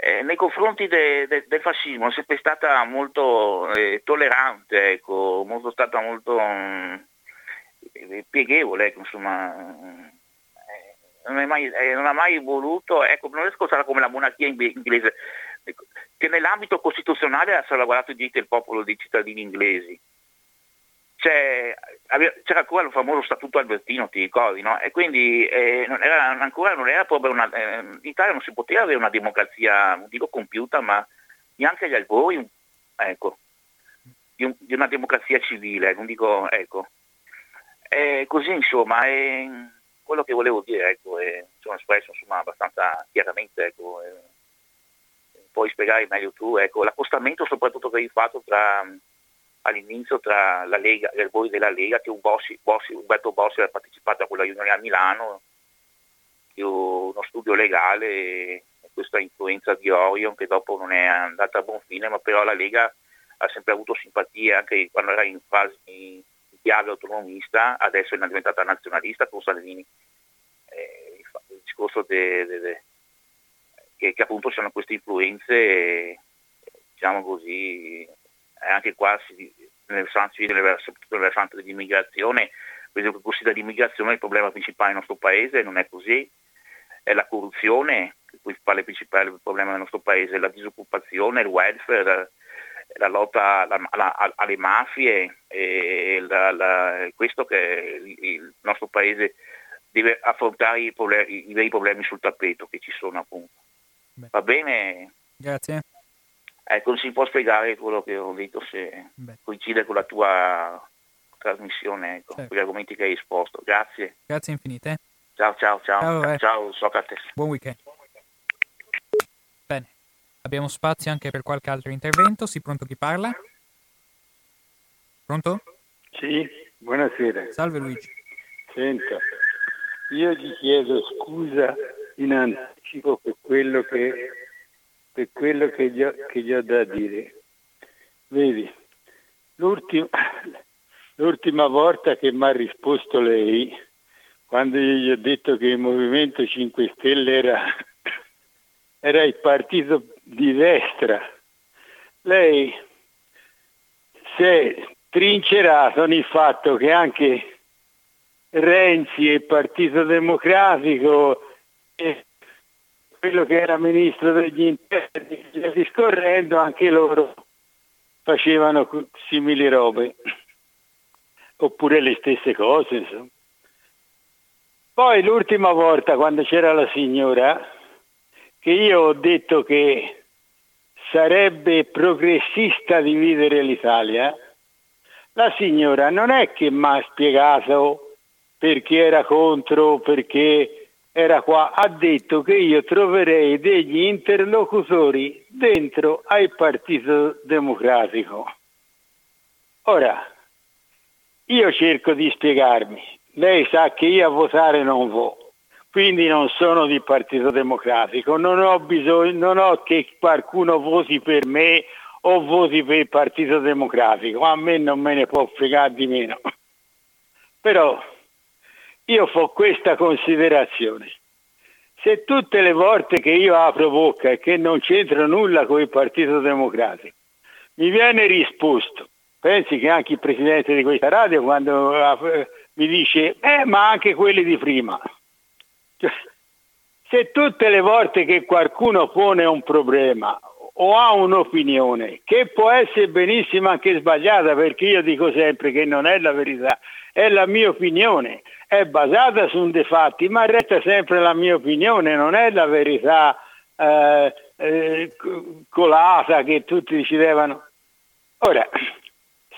eh, nei confronti de, de, del fascismo è sempre stata molto eh, tollerante, ecco, molto stata molto mh, mm, pieghevole, ecco, insomma, eh, non, mai, eh, non, ha mai voluto, ecco, non riesco a stare come la monarchia inglese, ecco, che nell'ambito costituzionale ha salvaguardato i diritti del popolo dei cittadini inglesi c'era ancora il famoso statuto albertino, ti ricordi, no? E quindi eh, non era, ancora non era proprio una... Eh, in Italia non si poteva avere una democrazia, non dico compiuta, ma neanche agli albori, ecco, di, un, di, una democrazia civile, non dico, ecco. E così insomma, è quello che volevo dire, ecco, è, sono espresso insomma abbastanza chiaramente, ecco, puoi spiegare meglio tu, ecco, l'accostamento soprattutto che hai fatto tra all'inizio tra la Lega e voi della Lega che Bossi, Bossi, Umberto Bossi aveva partecipato a quella riunione a Milano, uno studio legale e questa influenza di Orion che dopo non è andata a buon fine, ma però la Lega ha sempre avuto simpatia anche quando era in fase di chiave autonomista, adesso è diventata nazionalista con Salvini. Eh, il discorso de, de, de, che, che, appunto ci sono queste influenze, diciamo così, anche qua nel versante dell'immigrazione, quello che considera l'immigrazione il problema principale del nostro paese, non è così, è la corruzione, il principale, principale problema del nostro paese, la disoccupazione, il welfare, la lotta alla, alla, alle mafie la, la, questo che il nostro paese deve affrontare i, problemi, i veri problemi sul tappeto che ci sono appunto. Beh. Va bene? Grazie. Ecco, non si può spiegare quello che ho detto se Beh. coincide con la tua trasmissione, ecco, certo. con gli argomenti che hai esposto. Grazie. Grazie infinite. Ciao, ciao, ciao. Ciao, ciao Socrate. Buon weekend. Bene, abbiamo spazio anche per qualche altro intervento. Si pronto chi parla? Pronto? Sì, buonasera. Salve Luigi. Senta, io ti chiedo scusa in anticipo per quello che, per quello che, gli, ho, che gli ho da dire. Vedi, l'ultima, l'ultima volta che mi ha risposto lei, quando io gli ho detto che il Movimento 5 Stelle era, era il partito di destra, lei si è trincerato nel fatto che anche Renzi e il Partito Democratico e quello che era ministro degli interni, discorrendo, anche loro facevano simili robe, oppure le stesse cose, insomma. Poi l'ultima volta quando c'era la signora, che io ho detto che sarebbe progressista dividere l'Italia, la signora non è che mi ha spiegato perché era contro, perché era qua, ha detto che io troverei degli interlocutori dentro al Partito Democratico. Ora, io cerco di spiegarmi, lei sa che io a votare non vo, quindi non sono di Partito Democratico, non ho bisogno, non ho che qualcuno voti per me o voti per il Partito Democratico, a me non me ne può fregare di meno. Però io fo questa considerazione. Se tutte le volte che io apro bocca e che non c'entra nulla con il Partito Democratico, mi viene risposto, pensi che anche il Presidente di questa radio quando mi dice, eh, ma anche quelli di prima. Cioè, se tutte le volte che qualcuno pone un problema o ha un'opinione, che può essere benissimo anche sbagliata, perché io dico sempre che non è la verità, è la mia opinione, è basata su dei fatti, ma resta sempre la mia opinione, non è la verità eh, eh, colata che tutti decidevano. Ora,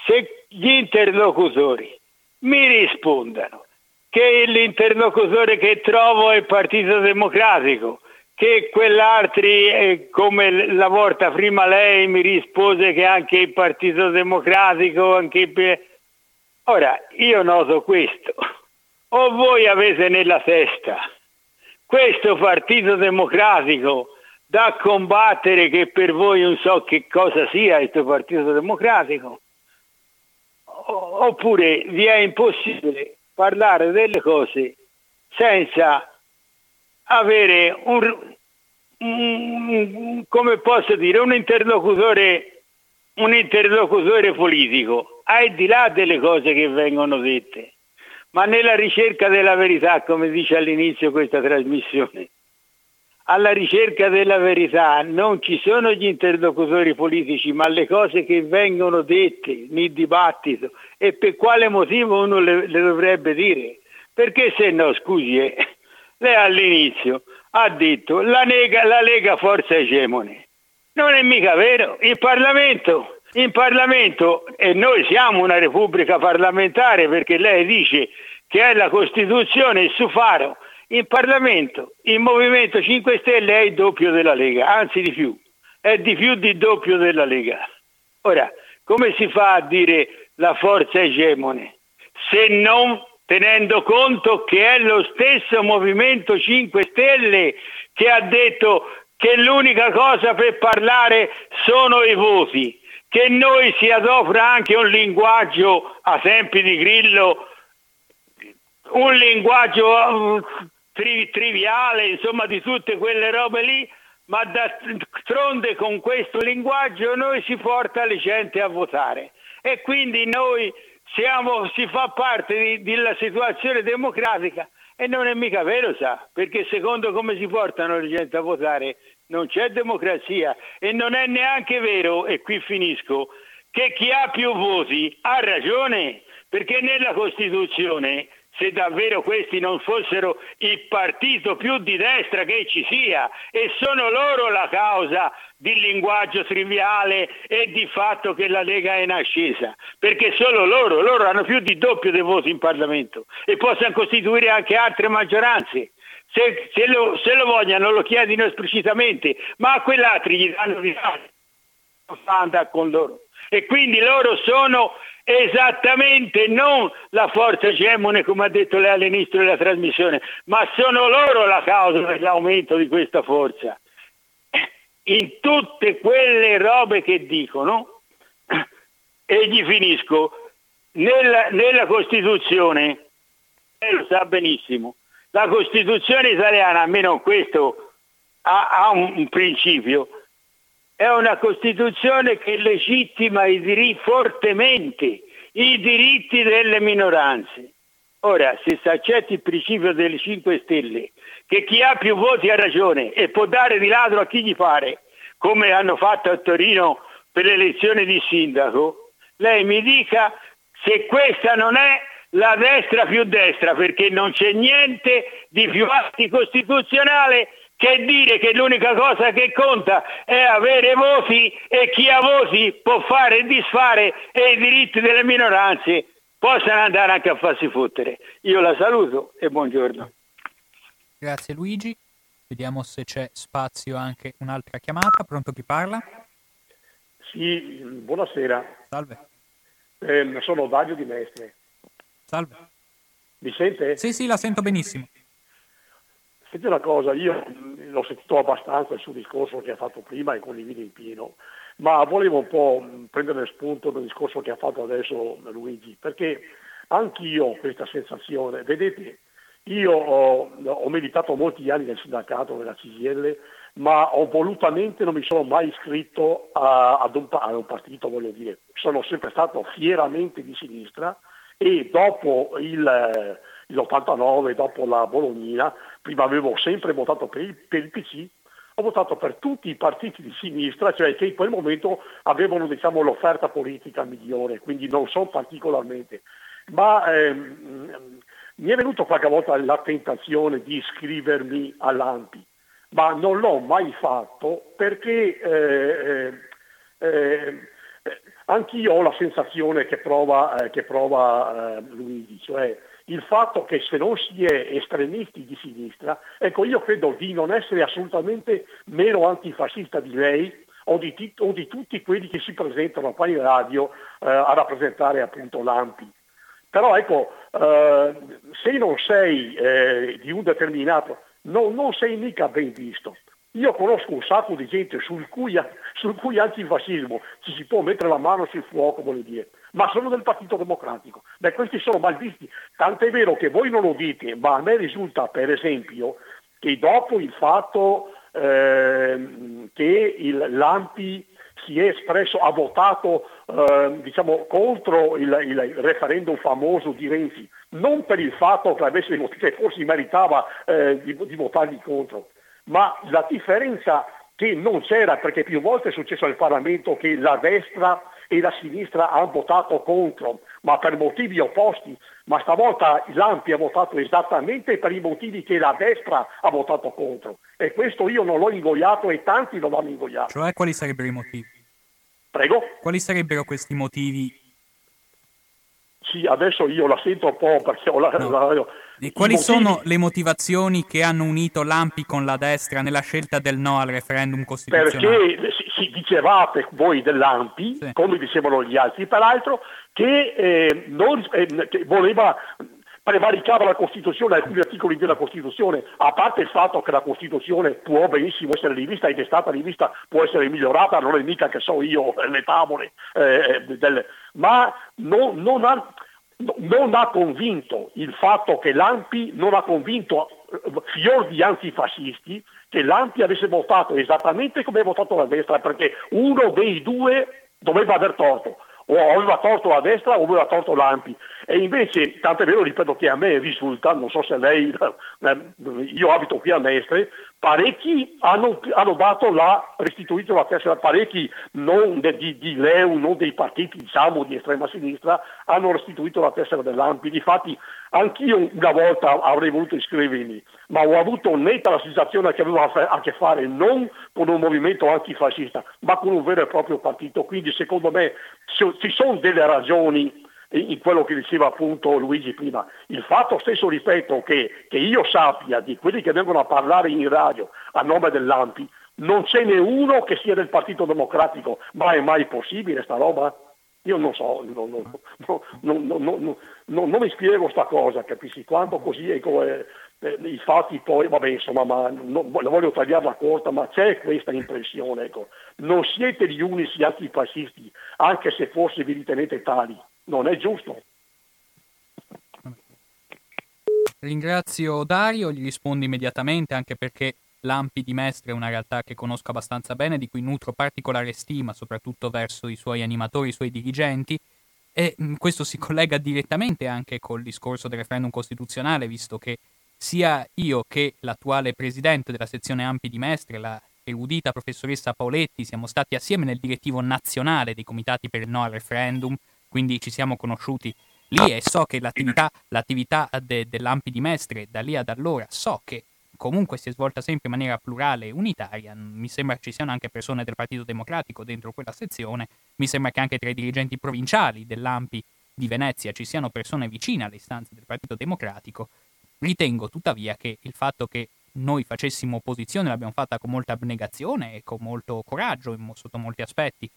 se gli interlocutori mi rispondano che l'interlocutore che trovo è il Partito Democratico, che quell'altri, eh, come la volta prima lei mi rispose che anche il Partito Democratico, anche. Ora, io noto questo, o voi avete nella testa questo Partito Democratico da combattere che per voi non so che cosa sia questo Partito Democratico, oppure vi è impossibile parlare delle cose senza avere un, un come posso dire, un interlocutore, un interlocutore politico, al di là delle cose che vengono dette, ma nella ricerca della verità, come dice all'inizio questa trasmissione alla ricerca della verità non ci sono gli interlocutori politici, ma le cose che vengono dette nel dibattito e per quale motivo uno le, le dovrebbe dire. Perché se no, scusi, eh, lei all'inizio ha detto la Lega, la Lega forza egemone. Non è mica vero. Il Parlamento, in Parlamento, e noi siamo una repubblica parlamentare perché lei dice che è la Costituzione il suo faro in Parlamento il Movimento 5 Stelle è il doppio della Lega, anzi di più, è di più di doppio della Lega. Ora, come si fa a dire la forza egemone se non tenendo conto che è lo stesso Movimento 5 Stelle che ha detto che l'unica cosa per parlare sono i voti, che noi si adopera anche un linguaggio a tempi di Grillo, un linguaggio uh, tri- triviale, insomma di tutte quelle robe lì, ma d'altronde con questo linguaggio noi si porta le gente a votare. E quindi noi siamo, si fa parte della situazione democratica e non è mica vero, sa, perché secondo come si portano le gente a votare non c'è democrazia e non è neanche vero, e qui finisco, che chi ha più voti ha ragione, perché nella Costituzione se davvero questi non fossero il partito più di destra che ci sia e sono loro la causa di linguaggio triviale e di fatto che la Lega è in ascesa, perché solo loro, loro hanno più di doppio dei voti in Parlamento e possono costituire anche altre maggioranze. Se, se, lo, se lo vogliono lo chiedino esplicitamente, ma a quell'altri gli danno di andare con loro. E quindi loro sono esattamente non la forza egemone come ha detto lei all'inizio della trasmissione, ma sono loro la causa dell'aumento di questa forza. In tutte quelle robe che dicono, e gli finisco, nella, nella Costituzione, lei lo sa benissimo, la Costituzione italiana, almeno questo, ha, ha un, un principio, è una Costituzione che legittima i diritti fortemente i diritti delle minoranze. Ora, se si accetta il principio delle 5 Stelle, che chi ha più voti ha ragione e può dare di ladro a chi gli pare, come hanno fatto a Torino per l'elezione di sindaco, lei mi dica se questa non è la destra più destra, perché non c'è niente di più anticostituzionale che dire che l'unica cosa che conta è avere voti e chi ha voti può fare e disfare e i diritti delle minoranze possano andare anche a farsi fottere. Io la saluto e buongiorno. Grazie Luigi. Vediamo se c'è spazio anche un'altra chiamata. Pronto chi parla? Sì, buonasera. Salve. Eh, sono Dario di Mestre. Salve. Mi sente? Sì, sì, la sento benissimo. Senti una cosa, io l'ho sentito abbastanza il suo discorso che ha fatto prima e condivido in pieno, ma volevo un po' prendere spunto dal discorso che ha fatto adesso Luigi, perché anch'io ho questa sensazione, vedete, io ho, ho meditato molti anni nel sindacato, nella CGL, ma ho volutamente non mi sono mai iscritto a, ad, un, a un partito, voglio dire, sono sempre stato fieramente di sinistra e dopo il l'89 dopo la Bolognina, prima avevo sempre votato per il, per il PC, ho votato per tutti i partiti di sinistra, cioè che in quel momento avevano diciamo, l'offerta politica migliore, quindi non so particolarmente. Ma ehm, mi è venuto qualche volta la tentazione di iscrivermi all'AMPI, ma non l'ho mai fatto perché eh, eh, eh, anch'io ho la sensazione che prova, eh, che prova eh, Luigi, cioè il fatto che se non si è estremisti di sinistra, ecco io credo di non essere assolutamente meno antifascista di lei o di, t- o di tutti quelli che si presentano qua in radio eh, a rappresentare appunto l'AMPI. Però ecco, eh, se non sei eh, di un determinato, no, non sei mica ben visto. Io conosco un sacco di gente sul cui, sul cui antifascismo ci si può mettere la mano sul fuoco, voglio dire ma sono del Partito Democratico. Beh, questi sono malvisti, tant'è vero che voi non lo dite, ma a me risulta per esempio che dopo il fatto eh, che il, l'AMPI si è espresso, ha votato eh, diciamo, contro il, il, referendum famoso di Renzi, non per il fatto che, avesse, che forse meritava eh, di, di votargli contro, ma la differenza che non c'era perché più volte è successo al Parlamento che la destra e la sinistra hanno votato contro, ma per motivi opposti, ma stavolta l'Ampi ha votato esattamente per i motivi che la destra ha votato contro. E questo io non l'ho ingoiato e tanti lo hanno ingoiato. Cioè quali sarebbero i motivi? Prego? Quali sarebbero questi motivi? Sì, adesso io la sento un po' perché ho la, no. la, E quali motivi... sono le motivazioni che hanno unito l'AMPI con la destra nella scelta del no al referendum costituzionale? Perché si dicevate voi dell'AMPI, sì. come dicevano gli altri peraltro, che, eh, non, eh, che voleva prevaricava la Costituzione, alcuni articoli della Costituzione, a parte il fatto che la Costituzione può benissimo essere rivista ed è stata rivista, può essere migliorata, non è mica che so io le tavole, eh, del, ma non, non, ha, non, ha, convinto il fatto che l'AMPI non ha convinto eh, fior di antifascisti che l'AMPI avesse votato esattamente come ha votato la destra, perché uno dei due doveva aver torto o aveva torto la destra o aveva torto l'AMPI. E invece, tanto è vero, ripeto che a me risulta, non so se lei, *laughs* eh, io abito qui a Mestre, parecchi hanno, hanno dato la, restituito la tessera, parecchi non de, di, di, Leu, non dei partiti diciamo di estrema sinistra, hanno restituito la tessera dell'AMPI. Difatti anch'io una volta avrei voluto iscrivermi, ma ho avuto netta la sensazione che aveva a che fare non con un movimento antifascista, ma con un vero e proprio partito. Quindi secondo me ci sono delle ragioni in quello che diceva appunto Luigi prima. Il fatto stesso, ripeto, che, che io sappia di quelli che vengono a parlare in radio a nome dell'AMPI, non ce n'è uno che sia del Partito Democratico, ma è mai possibile sta roba? Io non so, non, non, non, non mi spiego sta cosa, capisci? Quanto così è come eh, i fatti poi, vabbè insomma, ma non, voglio tagliarla corta, ma c'è questa impressione, ecco. Non siete gli unici antifascisti, anche se forse vi ritenete tali non è giusto. Ringrazio Dario, gli rispondo immediatamente anche perché l'Ampi di Mestre è una realtà che conosco abbastanza bene, di cui nutro particolare stima, soprattutto verso i suoi animatori, i suoi dirigenti, e mm, questo si collega direttamente anche col discorso del referendum costituzionale, visto che sia io che l'attuale presidente della sezione Ampi di Mestre, la erudita professoressa Paoletti, siamo stati assieme nel direttivo nazionale dei comitati per il no al referendum, quindi ci siamo conosciuti lì e so che l'attività, l'attività de, dell'Ampi di Mestre da lì ad allora so che comunque si è svolta sempre in maniera plurale e unitaria, mi sembra ci siano anche persone del Partito Democratico dentro quella sezione, mi sembra che anche tra i dirigenti provinciali dell'Ampi di Venezia ci siano persone vicine alle istanze del Partito Democratico, ritengo tuttavia che il fatto che noi facessimo opposizione l'abbiamo fatta con molta abnegazione e con molto coraggio sotto molti aspetti.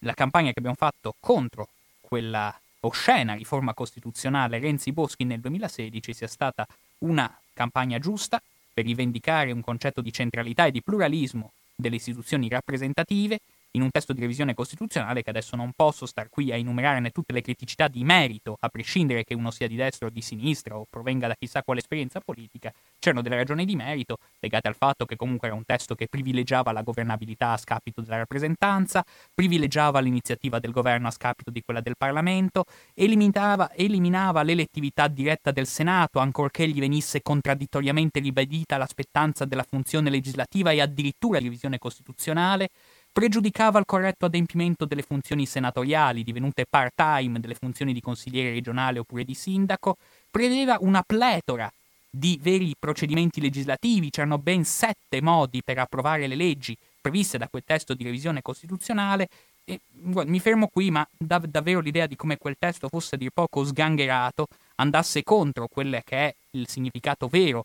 La campagna che abbiamo fatto contro quella oscena riforma costituzionale Renzi-Boschi nel 2016 sia stata una campagna giusta per rivendicare un concetto di centralità e di pluralismo delle istituzioni rappresentative in un testo di revisione costituzionale che adesso non posso star qui a enumerare tutte le criticità di merito, a prescindere che uno sia di destra o di sinistra o provenga da chissà quale esperienza politica, c'erano delle ragioni di merito legate al fatto che comunque era un testo che privilegiava la governabilità a scapito della rappresentanza, privilegiava l'iniziativa del governo a scapito di quella del Parlamento, eliminava, eliminava l'elettività diretta del Senato, ancorché gli venisse contraddittoriamente ribadita la spettanza della funzione legislativa e addirittura revisione costituzionale, pregiudicava il corretto adempimento delle funzioni senatoriali, divenute part-time delle funzioni di consigliere regionale oppure di sindaco, prevedeva una pletora di veri procedimenti legislativi, c'erano ben sette modi per approvare le leggi previste da quel testo di revisione costituzionale. E guarda, mi fermo qui, ma da, davvero l'idea di come quel testo fosse a dir poco sgangherato, andasse contro quello che è il significato vero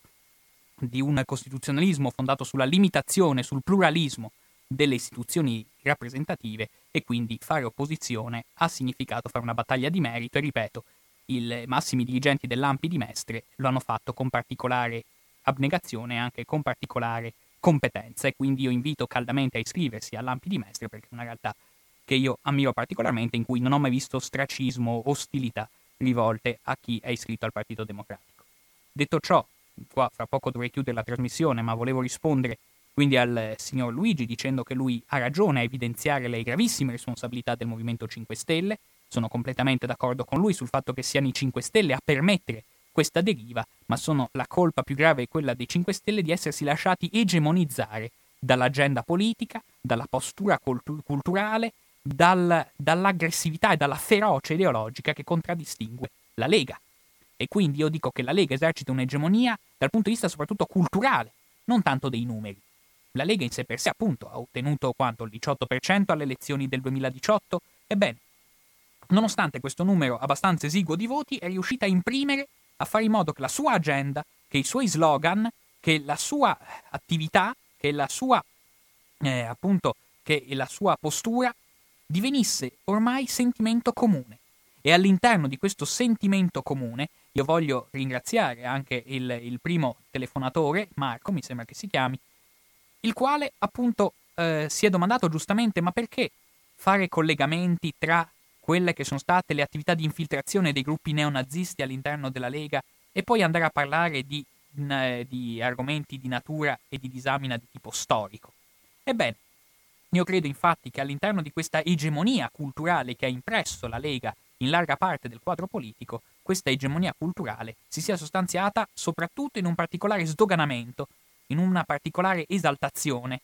di un costituzionalismo fondato sulla limitazione, sul pluralismo delle istituzioni rappresentative e quindi fare opposizione ha significato fare una battaglia di merito e ripeto, i massimi dirigenti dell'Ampi di Mestre lo hanno fatto con particolare abnegazione e anche con particolare competenza e quindi io invito caldamente a iscriversi all'Ampi di Mestre perché è una realtà che io ammiro particolarmente in cui non ho mai visto stracismo o ostilità rivolte a chi è iscritto al Partito Democratico. Detto ciò, qua fra poco dovrei chiudere la trasmissione, ma volevo rispondere quindi al signor Luigi dicendo che lui ha ragione a evidenziare le gravissime responsabilità del Movimento 5 Stelle. Sono completamente d'accordo con lui sul fatto che siano i 5 Stelle a permettere questa deriva, ma sono la colpa più grave è quella dei 5 Stelle di essersi lasciati egemonizzare dall'agenda politica, dalla postura cultu- culturale, dal, dall'aggressività e dalla ferocia ideologica che contraddistingue la Lega. E quindi io dico che la Lega esercita un'egemonia dal punto di vista soprattutto culturale, non tanto dei numeri. La Lega in sé per sé, appunto, ha ottenuto quanto? Il 18% alle elezioni del 2018? Ebbene, nonostante questo numero abbastanza esiguo di voti, è riuscita a imprimere a fare in modo che la sua agenda, che i suoi slogan, che la sua attività, che la sua eh, appunto che la sua postura divenisse ormai sentimento comune. E all'interno di questo sentimento comune io voglio ringraziare anche il, il primo telefonatore, Marco, mi sembra che si chiami, il quale appunto eh, si è domandato giustamente ma perché fare collegamenti tra quelle che sono state le attività di infiltrazione dei gruppi neonazisti all'interno della Lega e poi andare a parlare di, di argomenti di natura e di disamina di tipo storico. Ebbene, io credo infatti che all'interno di questa egemonia culturale che ha impresso la Lega in larga parte del quadro politico, questa egemonia culturale si sia sostanziata soprattutto in un particolare sdoganamento, in una particolare esaltazione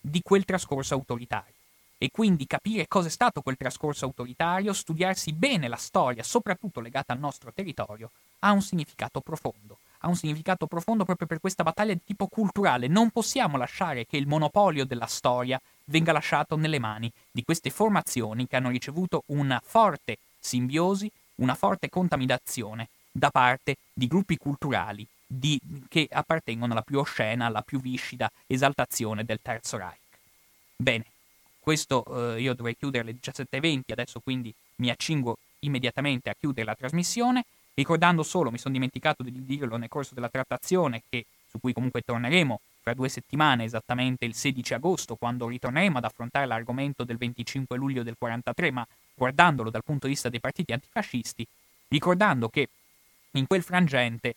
di quel trascorso autoritario. E quindi capire cosa è stato quel trascorso autoritario, studiarsi bene la storia, soprattutto legata al nostro territorio, ha un significato profondo. Ha un significato profondo proprio per questa battaglia di tipo culturale. Non possiamo lasciare che il monopolio della storia venga lasciato nelle mani di queste formazioni che hanno ricevuto una forte simbiosi, una forte contaminazione da parte di gruppi culturali di, che appartengono alla più oscena, alla più viscida esaltazione del Terzo Reich. Bene, questo eh, io dovrei chiudere alle 17.20, adesso quindi mi accingo immediatamente a chiudere la trasmissione, ricordando solo, mi sono dimenticato di dirlo nel corso della trattazione, che, su cui comunque torneremo fra due settimane, esattamente il 16 agosto, quando ritorneremo ad affrontare l'argomento del 25 luglio del 43, ma guardandolo dal punto di vista dei partiti antifascisti, ricordando che in quel frangente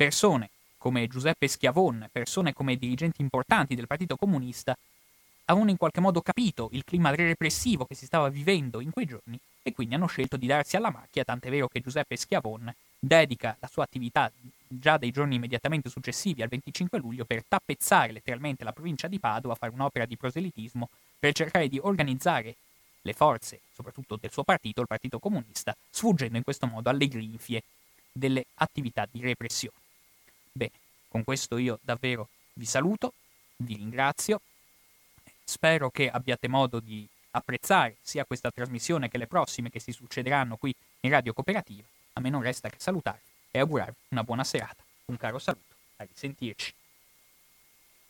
persone come Giuseppe Schiavon, persone come dirigenti importanti del Partito Comunista, avevano in qualche modo capito il clima repressivo che si stava vivendo in quei giorni e quindi hanno scelto di darsi alla macchia, tant'è vero che Giuseppe Schiavon dedica la sua attività già dai giorni immediatamente successivi al 25 luglio per tappezzare letteralmente la provincia di Padova, fare un'opera di proselitismo per cercare di organizzare le forze, soprattutto del suo partito, il Partito Comunista, sfuggendo in questo modo alle grinfie delle attività di repressione. Bene, con questo io davvero vi saluto, vi ringrazio, spero che abbiate modo di apprezzare sia questa trasmissione che le prossime che si succederanno qui in Radio Cooperativa. A me non resta che salutarvi e augurarvi una buona serata. Un caro saluto, a risentirci.